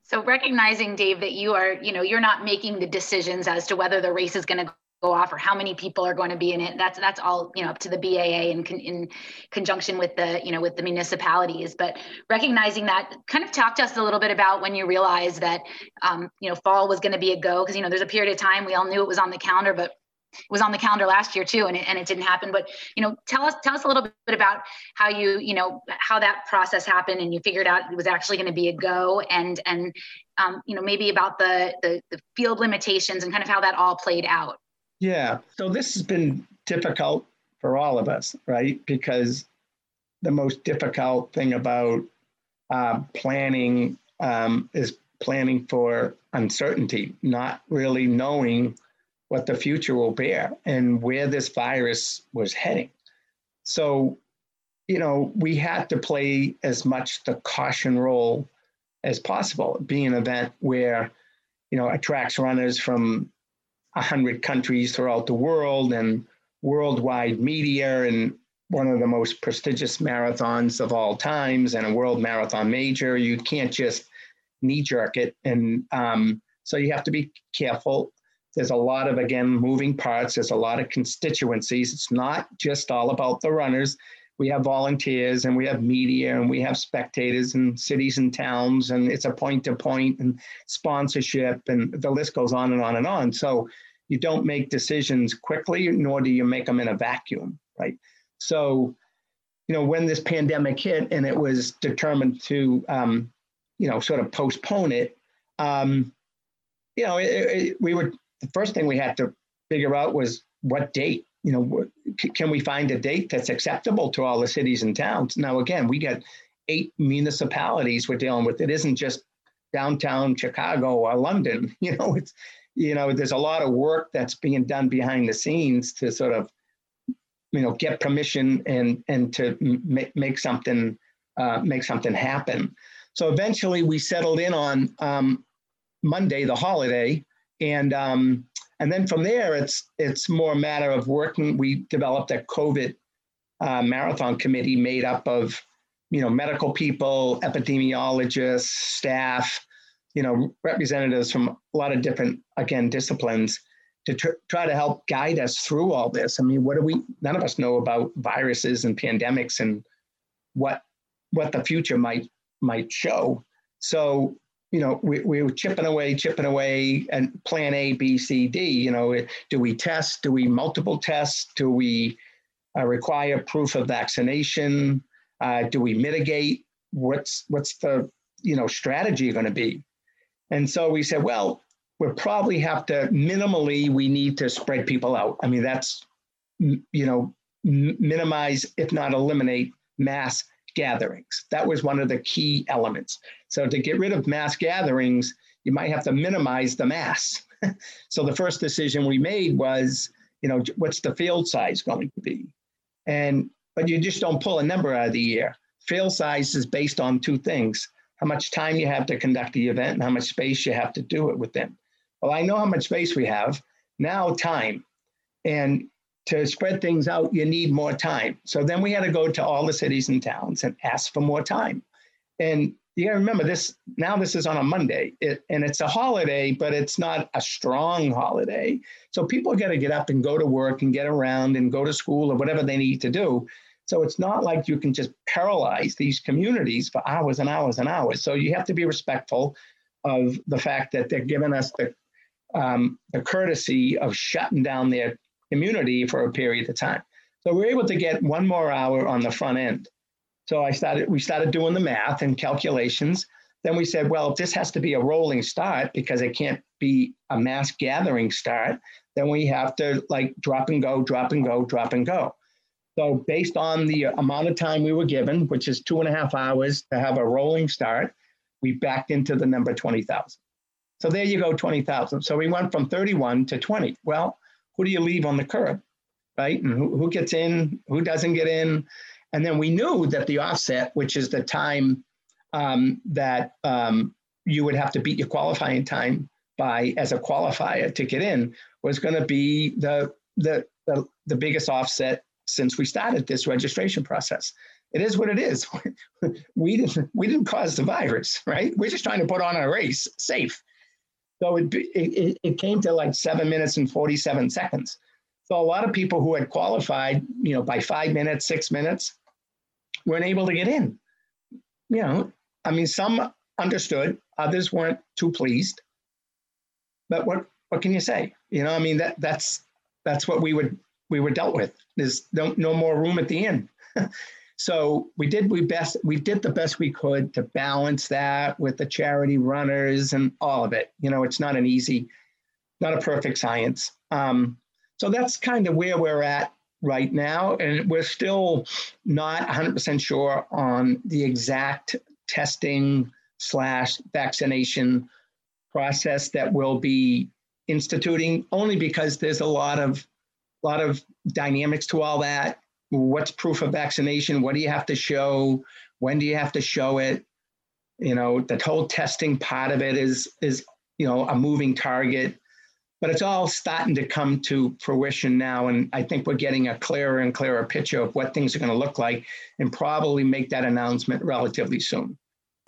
So recognizing, Dave, that you are, you know, you're not making the decisions as to whether the race is going to go off or how many people are going to be in it. That's that's all, you know, up to the BAA in con- in conjunction with the, you know, with the municipalities. But recognizing that, kind of talk to us a little bit about when you realized that, um, you know, fall was going to be a go because you know there's a period of time we all knew it was on the calendar, but was on the calendar last year too and it, and it didn't happen. But you know tell us tell us a little bit about how you you know how that process happened and you figured out it was actually going to be a go and and um, you know maybe about the, the the field limitations and kind of how that all played out. Yeah. So this has been difficult for all of us right? Because the most difficult thing about uh, planning um, is planning for uncertainty not really knowing what the future will bear and where this virus was heading. So, you know, we had to play as much the caution role as possible, being an event where, you know, attracts runners from 100 countries throughout the world and worldwide media and one of the most prestigious marathons of all times and a world marathon major. You can't just knee jerk it. And um, so you have to be careful there's a lot of, again, moving parts. There's a lot of constituencies. It's not just all about the runners. We have volunteers and we have media and we have spectators and cities and towns, and it's a point to point and sponsorship, and the list goes on and on and on. So you don't make decisions quickly, nor do you make them in a vacuum, right? So, you know, when this pandemic hit and it was determined to, um, you know, sort of postpone it, um, you know, it, it, we were the first thing we had to figure out was what date. You know, can we find a date that's acceptable to all the cities and towns? Now, again, we got eight municipalities we're dealing with. It isn't just downtown Chicago or London. *laughs* You know, it's you know, there's a lot of work that's being done behind the scenes to sort of, you know, get permission and and to make make something uh, make something happen. So eventually, we settled in on um, Monday, the holiday, and um, And then from there, it's it's more a matter of working. We developed a COVID uh, marathon committee made up of, you know, medical people, epidemiologists, staff, you know, representatives from a lot of different, again, disciplines to tr- try to help guide us through all this. I mean, what do we? None of us know about viruses and pandemics and what what the future might might show. So you know, we, we were chipping away, chipping away, and plan A, B, C, D. You know, do we test? Do we multiple test? Do we uh, require proof of vaccination? Uh, do we mitigate? What's what's the you know strategy going to be? And so we said, well, we'll probably have to minimally we need to spread people out. I mean, that's you know minimize if not eliminate mass gatherings. That was one of the key elements. So to get rid of mass gatherings, you might have to minimize the mass. *laughs* so the first decision we made was, you know, what's the field size going to be? And but you just don't pull a number out of the air. Field size is based on two things: how much time you have to conduct the event and how much space you have to do it within. Well, I know how much space we have. Now time. And to spread things out, you need more time. So then we had to go to all the cities and towns and ask for more time. And you got to remember this now this is on a monday it, and it's a holiday but it's not a strong holiday so people got to get up and go to work and get around and go to school or whatever they need to do so it's not like you can just paralyze these communities for hours and hours and hours so you have to be respectful of the fact that they're giving us the um, the courtesy of shutting down their community for a period of time. So we're able to get one more hour on the front end. So I started, we started doing the math and calculations. Then we said, well, if this has to be a rolling start because it can't be a mass gathering start, then we have to like drop and go, drop and go, drop and go. So based on the amount of time we were given, which is two and a half hours to have a rolling start, we backed into the number 20,000. So there you go, 20,000. So we went from 31 to 20. Well, who do you leave on the curb, right? And who, who gets in, who doesn't get in? And then we knew that the offset, which is the time um, that um, you would have to beat your qualifying time by as a qualifier to get in, was going to be the, the, the, the biggest offset since we started this registration process. It is what it is. *laughs* we didn't we didn't cause the virus, right? We're just trying to put on a race safe. So it, it, it came to like seven minutes and 47 seconds. So a lot of people who had qualified, you know, by five minutes, six minutes, weren't able to get in. You know, I mean, some understood, others weren't too pleased. But what what can you say? You know, I mean that that's that's what we would we were dealt with. There's no, no more room at the inn. *laughs* So we did we best we did the best we could to balance that with the charity runners and all of it. You know, it's not an easy, not a perfect science. Um, so that's kind of where we're at right now, and we're still not 100% sure on the exact testing slash vaccination process that we'll be instituting. Only because there's a lot of lot of dynamics to all that what's proof of vaccination? What do you have to show? When do you have to show it? You know, the whole testing part of it is is you know a moving target, but it's all starting to come to fruition now, and I think we're getting a clearer and clearer picture of what things are going to look like, and probably make that announcement relatively soon.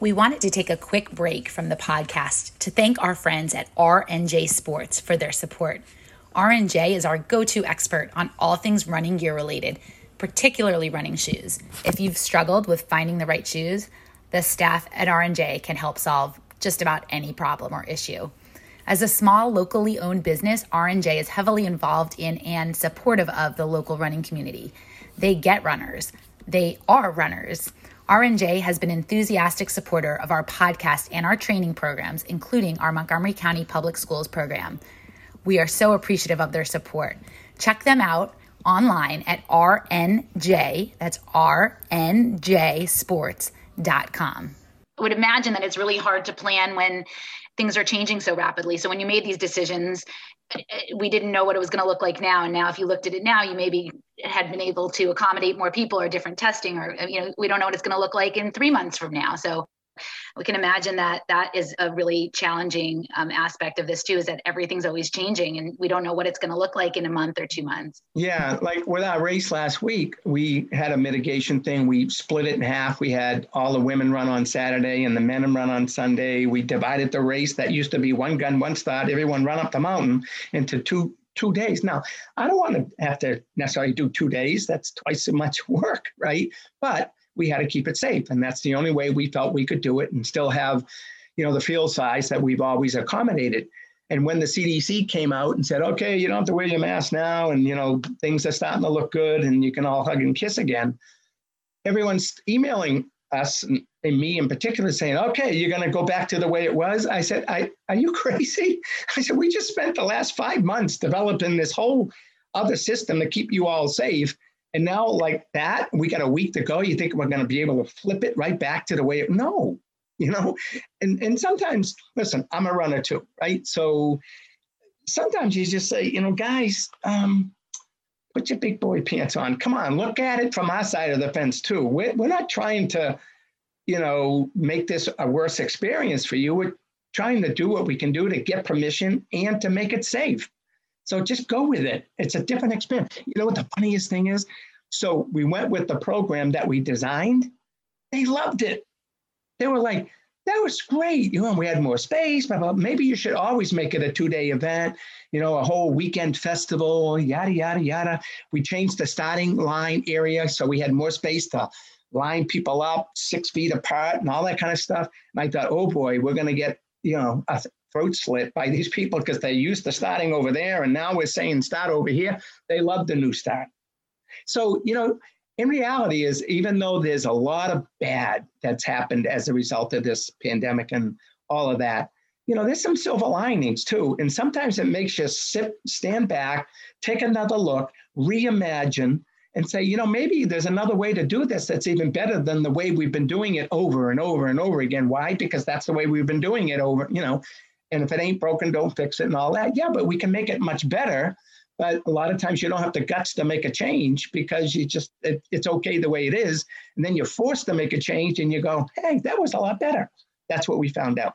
We wanted to take a quick break from the podcast to thank our friends at R&J Sports for their support. R&J is our go to expert on all things running gear related particularly running shoes. If you've struggled with finding the right shoes, the staff at R&J can help solve just about any problem or issue. As a small locally owned business, R&J is heavily involved in and supportive of the local running community. They get runners. They are runners. R&J has been an enthusiastic supporter of our podcast and our training programs, including our Montgomery County Public Schools program. We are so appreciative of their support. Check them out online at RNJ, that's RNJsports.com. I would imagine that it's really hard to plan when things are changing so rapidly. So when you made these decisions, we didn't know what it was going to look like now. And now, if you looked at it now, you maybe had been able to accommodate more people or different testing, or you know, we don't know what it's going to look like in three months from now. So we can imagine that that is a really challenging um, aspect of this too is that everything's always changing and we don't know what it's going to look like in a month or two months. Yeah like with our race last week we had a mitigation thing. We split it in half. We had all the women run on saturday and the men run on sunday. We divided the race. That used to be one gun one start everyone run up the mountain into two two days. Now i don't want to have to necessarily do two days. That's twice as much *laughs* work right? But we had to keep it safe. And that's the only way we felt we could do it and still have, you know, the field size that we've always accommodated. And when the CDC came out and said, okay, you don't have to wear your mask now, and you know, things are starting to look good and you can all hug and kiss again, everyone's emailing us and, me in particular saying, okay, you're going to go back to the way it was. I said, I, are you *laughs* crazy? I said, we just spent the last five months developing this whole other system to keep you all safe. And now, like that, we got a week to go. You think we're going to be able to flip it right back to the way it? No, *laughs* you know. And and sometimes, listen, I'm a runner too, right? So sometimes you just say, you know, guys, um, put your big boy pants on. Come on, look at it from our side of the fence too. We're we're not trying to, you know, make this a worse experience for you. We're trying to do what we can do to get permission and to make it safe. So just go with it. It's a different experience. You know what the funniest thing is? So we went with the program that we designed. They loved it. They were like, that was great. You know, we had more space, but maybe you should always make it a two-day event, you know, a whole weekend festival, yada, yada, yada. We changed the starting line area so we had more space to line people up six feet apart and all that kind of stuff. And I thought, oh boy, we're going to get, you know, a throat slit by these people because they're used to starting over there and now we're saying start over here. They love the new start. So, you know, in reality is even though there's a lot of bad that's happened as a result of this pandemic and all of that, you know, there's some silver linings too. And sometimes it makes you sit, stand back, take another look, reimagine, and say, you know, maybe there's another way to do this that's even better than the way we've been doing it over and over and over again. Why? Because that's the way we've been doing it over, you know, and if it ain't broken, don't fix it and all that. Yeah, but we can make it much better. But a lot of times you don't have the guts to make a change because you just, it, it's okay the way it is. And then you're forced to make a change and you go, hey, that was a lot better. That's what we found out.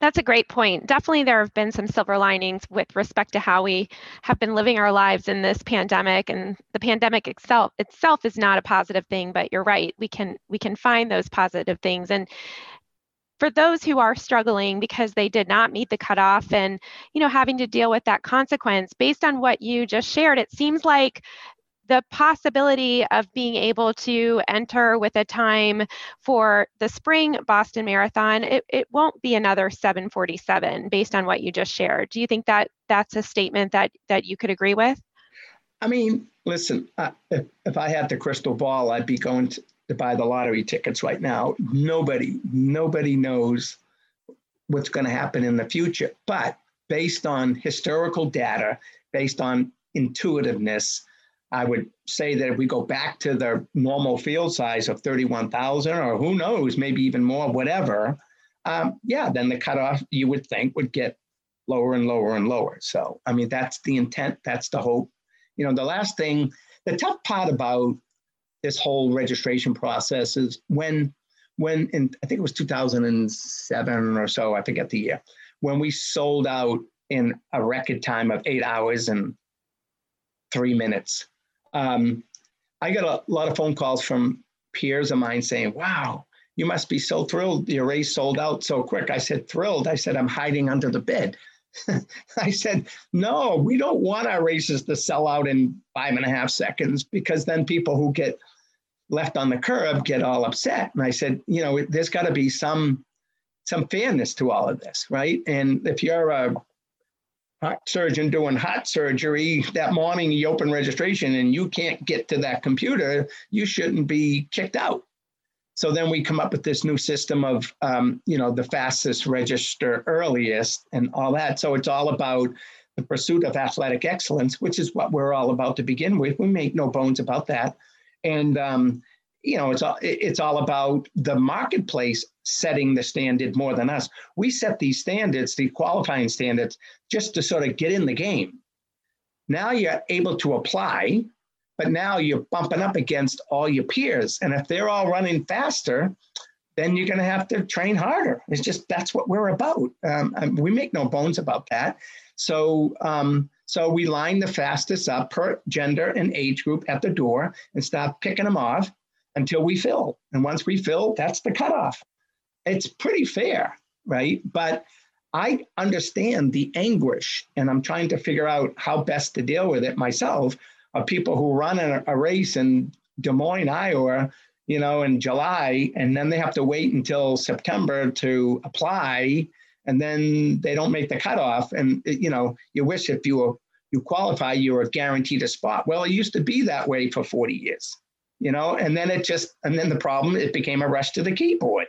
That's a great point. Definitely, there have been some silver linings with respect to how we have been living our lives in this pandemic. And the pandemic itself itself is not a positive thing, but you're right. We can we can find those positive things. And for those who are struggling because they did not meet the cutoff and you know having to deal with that consequence based on what you just shared it seems like the possibility of being able to enter with a time for the spring Boston Marathon, it, it won't be another 747 based on what you just shared. Do you think that that's a statement that that you could agree with? I mean, listen, if, if I had the crystal ball, I'd be going to, to buy the lottery tickets right now. Nobody, nobody knows what's going to happen in the future. But based on historical data, based on intuitiveness, I would say that if we go back to the normal field size of 31,000 or who knows, maybe even more, whatever, um, yeah, then the cutoff you would think would get lower and lower and lower. So, I mean, that's the intent, that's the hope. You know, the last thing, the tough part about this whole registration process is when when in I think it was 2007 or so, I forget the year, when we sold out in a record time of eight hours and three minutes. Um, I got a lot of phone calls from peers of mine saying, "Wow, you must be so thrilled your race sold out so quick." I said, "Thrilled." I said, "I'm hiding under the bed." *laughs* I said, no, we don't want our races to sell out in five and a half seconds because then people who get left on the curb get all upset. And I said, you know, there's got to be some some fairness to all of this, right? And if you're a heart surgeon doing heart surgery that morning, you open registration and you can't get to that computer, you shouldn't be kicked out. So then we come up with this new system of, um, you know, the fastest register earliest and all that. So it's all about the pursuit of athletic excellence, which is what we're all about to begin with. We make no bones about that. And, um, you know, it's all, it's all about the marketplace setting the standard more than us. We set these standards, the qualifying standards, just to sort of get in the game. Now you're able to apply but now you're bumping up against all your peers. And if they're all running faster, then you're going to have to train harder. It's just that's what we're about. Um, we make no bones about that. So, um, so we line the fastest up per gender and age group at the door and start picking them off until we fill. And once we fill, that's the cutoff. It's pretty fair, right? But I understand the anguish, and I'm trying to figure out how best to deal with it myself. Of people who run a, a race in Des Moines, Iowa, you know, in July, and then they have to wait until September to apply, and then they don't make the cutoff. And you know, you wish if you were you qualify, you were guaranteed a spot. Well, it used to be that way for 40 years, you know, and then it just and then the problem it became a rush to the keyboard.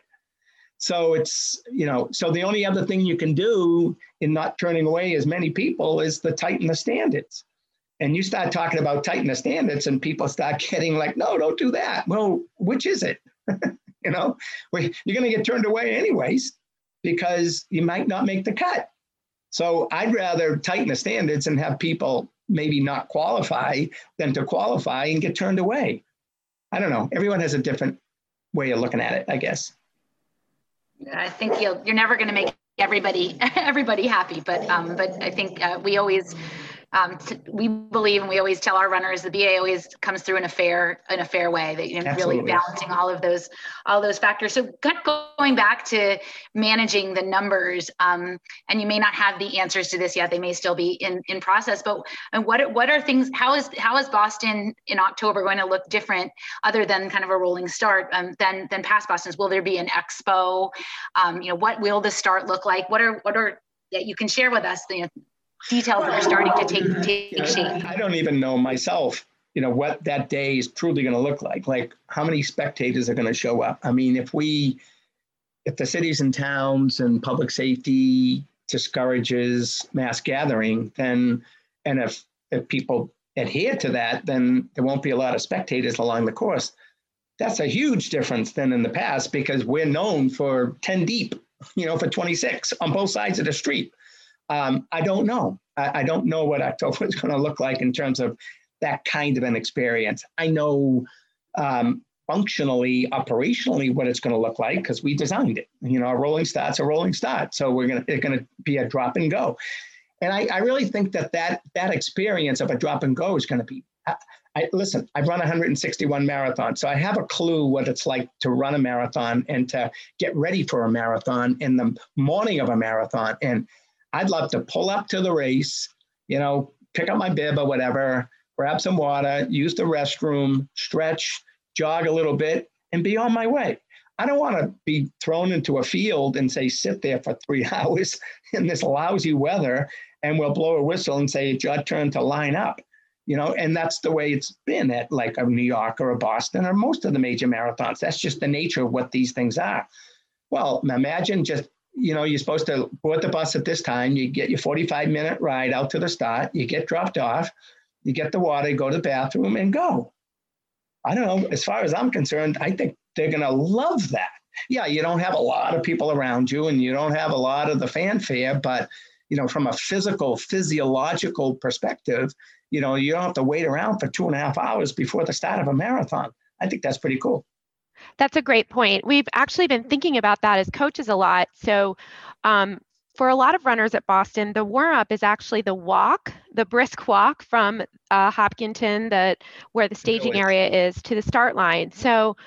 So it's you know, so the only other thing you can do in not turning away as many people is to tighten the standards and you start talking about tightening the standards and people start *laughs* getting like no don't do that. Well which is it? *laughs* You know you're going to get turned away anyways because you might not make the cut. So i'd rather tighten the standards and have people maybe not qualify than to qualify and get turned away. I don't know. Everyone has a different way of looking at it i guess. I think you'll, you're never going to make everybody *laughs* everybody happy but um, but i think uh, we always um, to, we believe and we always tell our runners the BA always comes through in a fair in a fair way that you know really balancing all of those all those factors. So kind of going back to managing the numbers, um, and you may not have the answers to this yet. They may still be in in process. But and what what are things? How is how is Boston in October going to look different other than kind of a rolling start um, than than past Boston's? Will there be an expo? Um, you know, what will the start look like? What are what are that you can share with us you know, details that are starting to take take shape. I don't even know myself, you know, what that day is truly going to look like. Like how many spectators are going to show up? I mean, if we, if the cities and towns and public safety discourages mass gathering, then, and if if people adhere to that, then there won't be a lot of spectators along the course. That's a huge difference than in the past because we're known for 10 deep, you know, for 26 on both sides of the street. Um, I don't know. I, I, don't know what October *laughs* is going to look like in terms of that kind of an experience. I know um, functionally, operationally, what it's going to look like because we designed it. You know, a rolling start's a rolling start, so we're going to it's going to be a drop and go. And I, I really think that that that experience of a drop and go is going to be. I, I, listen, I've run 161 marathons, so I have a clue what it's like to run a marathon and to get ready for a marathon in the morning of a marathon. And I'd love to pull up to the race, you know, pick up my bib or whatever, grab some water, use the restroom, stretch, jog a little bit, and be on my way. I don't want to be thrown into a field and say, sit there for three *laughs* hours in this lousy weather, and we'll blow a whistle and say, it's your turn to line up. You know, and that's the way it's been at like a New York or a Boston or most of the major marathons. That's just the nature of what these things are. Well, imagine just you know, you're supposed to board the bus at this time. You get your 45 minute ride out to the start. You get dropped off. You get the water, go to the bathroom, and go. I don't know. As far as I'm concerned, I think they're going to love that. Yeah, you don't have a lot of people around you, and you don't have a lot of the fanfare, but you know, from a physical, physiological perspective, you know, you don't have to wait around for two and a half hours before the start of a marathon. I think that's pretty cool. That's a great point. We've actually been thinking about that as coaches a lot. So, um, for a lot of runners at Boston, the warm up is actually the walk, the brisk walk from uh, Hopkinton, that where the staging area is, to the start line. So,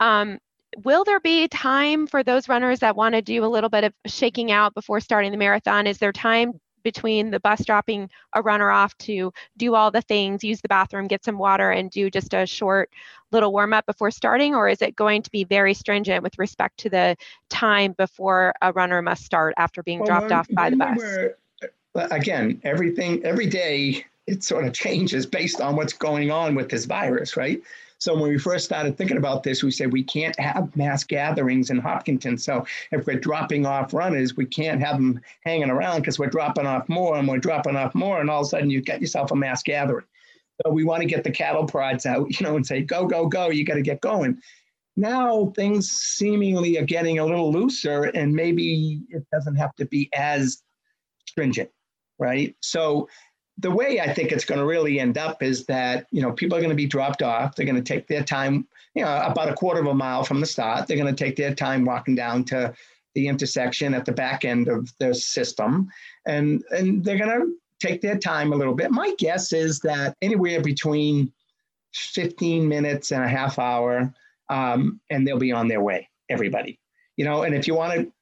um, will there be time for those runners that want to do a little bit of shaking out before starting the marathon? Is there time between the bus dropping a runner off to do all the things, use the bathroom, get some water, and do just a short little warm up before starting? Or is it going to be very stringent with respect to the time before a runner must start after being well, dropped off by the bus? Uh, again, everything, every day, it sort of *laughs* changes based on what's going on with this virus, right? So when we first started thinking about this, we said we can't have mass gatherings in Hopkinton. So if we're dropping off runners, we can't have them hanging around because we're dropping off more and we're dropping off more, and all of a sudden you get yourself a mass gathering. So we want to get the cattle prods out, *laughs* you know, and say, go, go, go, you got to get going. Now things seemingly are getting a little looser, and maybe it doesn't have to be as stringent, right? So the way I think it's going to really end up is that you know people are going to be dropped off. They're going to take their time, you know, about a quarter of a mile from the start. They're going to take their time walking down to the intersection at the back end of the system, and and they're going to take their time a little bit. My guess is that anywhere between 15 minutes and a half hour, um, and they'll be on their way. Everybody, you know. And if you want to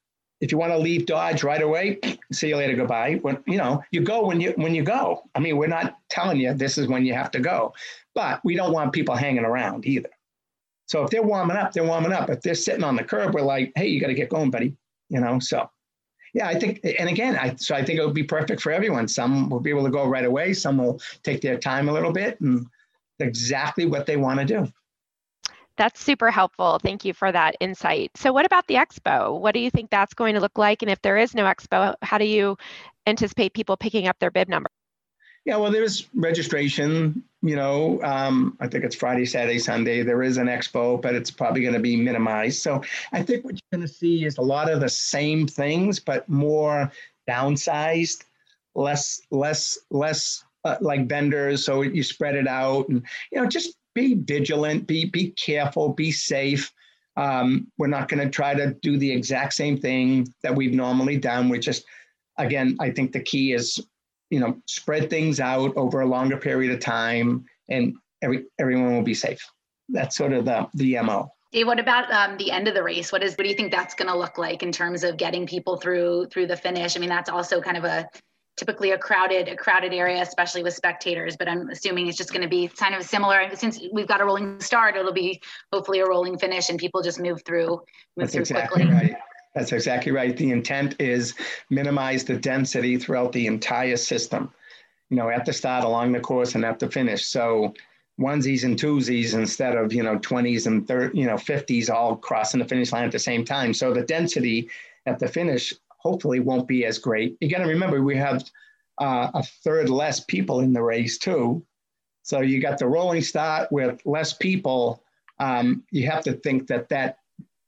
if you want to leave Dodge right away, *clears throat* see you later, goodbye. When you know, you go when you when you go. I mean, we're not telling you this is when you have to go, but we don't want people hanging around either. So if they're warming up, they're warming up. If they're sitting on the curb, we're like, hey, you got to get going, buddy. You know, so yeah, I think, and again, I so I think it would be perfect for everyone. Some will be able to go right away. Some will take their time a little bit and exactly what they want to do. That's super helpful. Thank you for that insight. So, what about the expo? What do you think that's going to look like? And if there is no expo, how do you anticipate people picking up their bib number? Yeah, well, there's registration. You know, um, I think it's Friday, Saturday, Sunday. There is an expo, but it's probably going to be minimized. So I think what you're going to see is a lot of the same things, but more downsized, less, less, less uh, like vendors. So you spread it out, and you know, just be vigilant, be be careful, be safe. Um, we're not going to try to do the exact same thing that we've normally done. We're just, again, I think the key is, you know, spread things out over a longer period of time, and every everyone will be safe. That's sort of the the mo. Dave, what about um, the end of the race? What is what do you think that's going to look like in terms of getting people through through the finish? I mean, that's also kind of a typically a crowded a crowded area especially with spectators but i'm assuming it's just going to be kind of similar since we've got a rolling start it'll be hopefully a rolling finish and people just move through move That's through exactly quickly right. That's exactly right. The intent is minimize the density throughout the entire system, you know, at the start, along the course, and at the finish. So onesies and twosies instead of, you know, 20s and 30, you know, 50s all crossing the finish line at the same time. So the density at the finish hopefully won't be as great. You got to remember we have uh, a third less people in the race too. So you got the rolling start with less people. Um, you have to think that that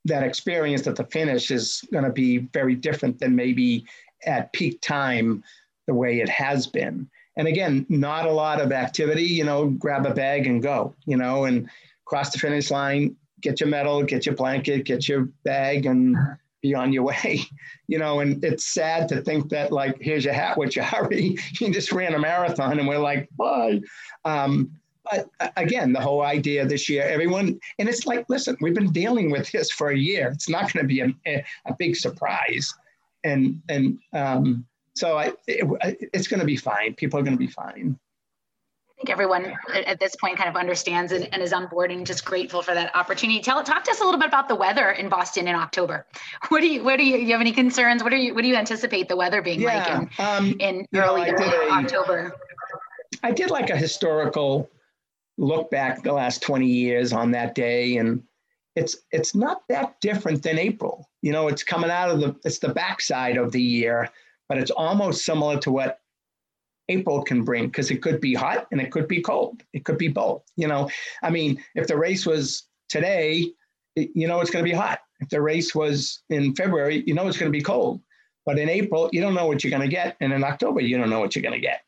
that experience at the finish is going to be very different than maybe at peak time the way it has been. And again, not a lot of activity. You know, grab a bag and go. You know, and cross the finish line, get your medal, get your blanket, get your bag, and be on your way, *laughs* you know, and it's sad to think that like, here's your hat, what's your hurry? *laughs* you just ran a marathon and we're like, bye. Um, but again, the whole idea this year, everyone, and it's like, listen, we've been dealing with this for a year. It's not going to be a, a, big surprise. And, and um, so I, it, it's going to be fine. People are going to be fine think everyone at this point kind of understands and, and, is on board and just grateful for that opportunity. Tell talk to us a little bit about the weather in Boston in October. What do you what do you, you have any concerns? What do you what do you anticipate the weather being yeah, like in, um, in early know, October? I did like a historical look back the last 20 years on that day and it's it's not that different than April. You know, it's coming out of the it's the backside of the year, but it's almost similar to what April can bring because it could be hot and it could be cold. It could be both. You know, I mean, if the race was today, it, you know it's going to be hot. If the race was in February, you know it's going to be cold. But in April, you don't know what you're going to get, and in October, you don't know what you're going to get.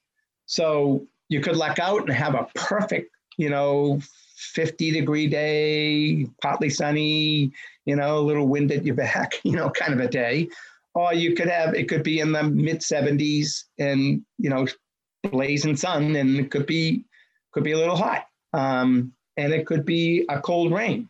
So you could luck out and have a perfect, you know, 50 degree day, partly sunny, you know, a little wind at your back, *laughs* you know, kind of a day. Or you could have it could be in the mid 70s and you know blazing sun and it could be could be a little hot um, and it could be a cold rain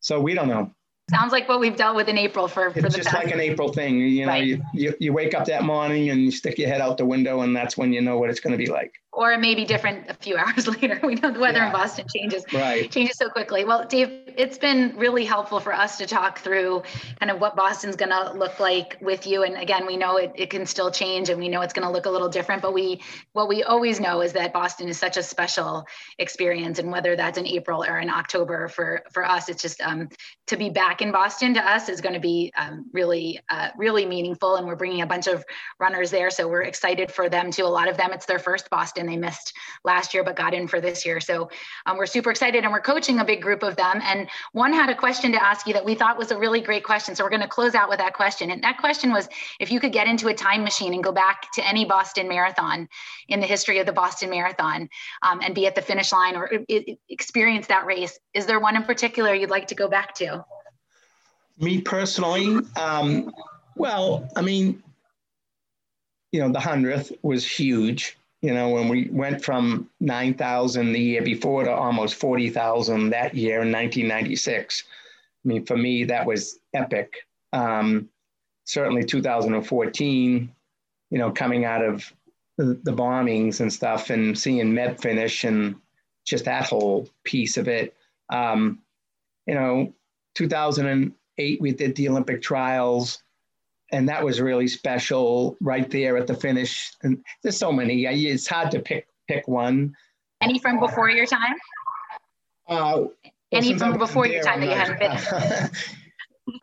so we don't know Sounds like what we've dealt with in April for, for it's the just like an April thing. You know, right. you, you, you wake up that morning and you stick your head out the window, and that's when you know what it's going to be like. Or it may be different a few *laughs* hours later. We know the weather yeah. in Boston changes right. changes so quickly. Well, Dave, it's been really helpful for us to talk through kind of what Boston's going to look like with you. And again, we know it, it can still change, and we know it's going to look a little different. But we what we always know is that Boston is such a special experience, and whether that's in April or in October for for us, it's just um, to be back in Boston to us is going to be um, really, uh, really meaningful. And we're bringing a bunch of runners there. So we're excited for them too. A lot of them, it's their first Boston. And they missed last year, but got in for this year. So um, we're super excited and we're coaching a big group of them. And one had a question to ask you that we thought was a really great question. So we're going to close out with that question. And that question was if you could get into a time machine and go back to any Boston Marathon in the history of the Boston Marathon um, and be at the finish line or experience that race, is there one in particular you'd like to go back to? Me personally, um, well, I mean, you know, the hundredth was huge. You know, when we went from 9,000 the year before to almost 40,000 that year in 1996. I mean, for me, that was epic. Um, certainly 2014, you know, coming out of the, bombings and stuff and seeing Meb finish and just that whole piece of it. Um, you know, 2008, we did the Olympic trials and that was really special right there at the finish. And there's so many. It's hard to pick pick one. Any from before your time? Uh, Any from before your time that you hadn't been?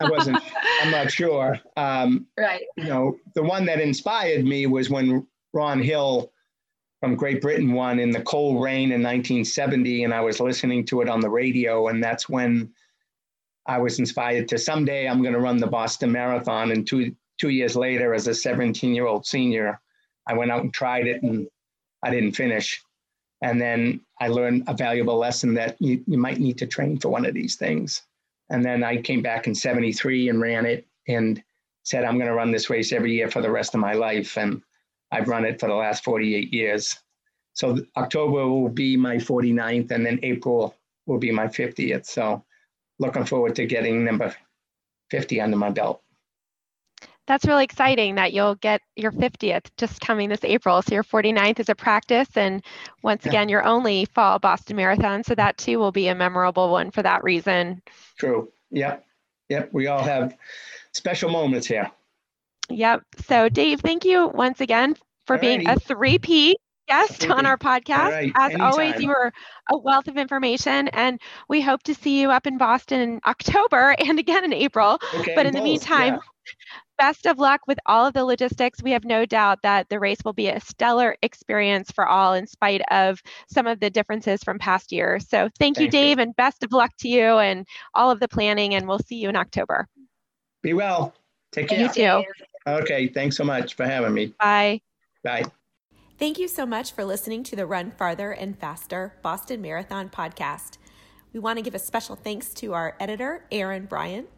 *laughs* I wasn't. I'm not sure. Um, right. You know, the one that inspired me was when Ron Hill from Great Britain won in the cold rain in 1970, and I was listening to it on the radio, and that's when I was inspired to someday I'm going to run the Boston Marathon. And two two years later, as a 17 year old senior, I went out and tried it, and I didn't finish. And then I learned a valuable lesson that you, you might need to train for one of these things. And then I came back in 73 and ran it and said, I'm going to run this race every year for the rest of my life. And I've run it for the last 48 years. So October will be my 49th, and then April will be my 50th. So looking forward to getting number 50 under my belt. That's really exciting that you'll get your 50th just coming this April. So your 49th is a practice, and once again, your only fall Boston Marathon. So that too will be a memorable one for that reason. True. Yep. Yep. We all have special moments here. Yep. So, Dave, thank you once again for Alrighty. being a three-peat guest on our podcast. Right. As Anytime. always, you are a wealth of information, and we hope to see you up in Boston in October *laughs* and again in April. Okay, but in both, the meantime, yeah. best of luck with all of the logistics. We have no doubt that the race will be a stellar experience for all, in spite of some of the differences from past years. So, thank, thank you, Dave, you. and best of luck to you and all of the planning. And we'll see you in October. Be well. Take care. You too. Okay. Thanks so much for having me. Bye. Bye. Thank you so much for listening to the Run Farther and Faster Boston Marathon podcast. We want to give a special thanks to our editor, Aaron Bryant.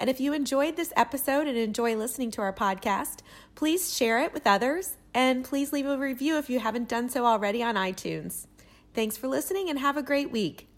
And if you enjoyed this episode and enjoy listening to our podcast, please share it with others and please leave a review if you haven't done so already on iTunes. Thanks for listening and have a great week.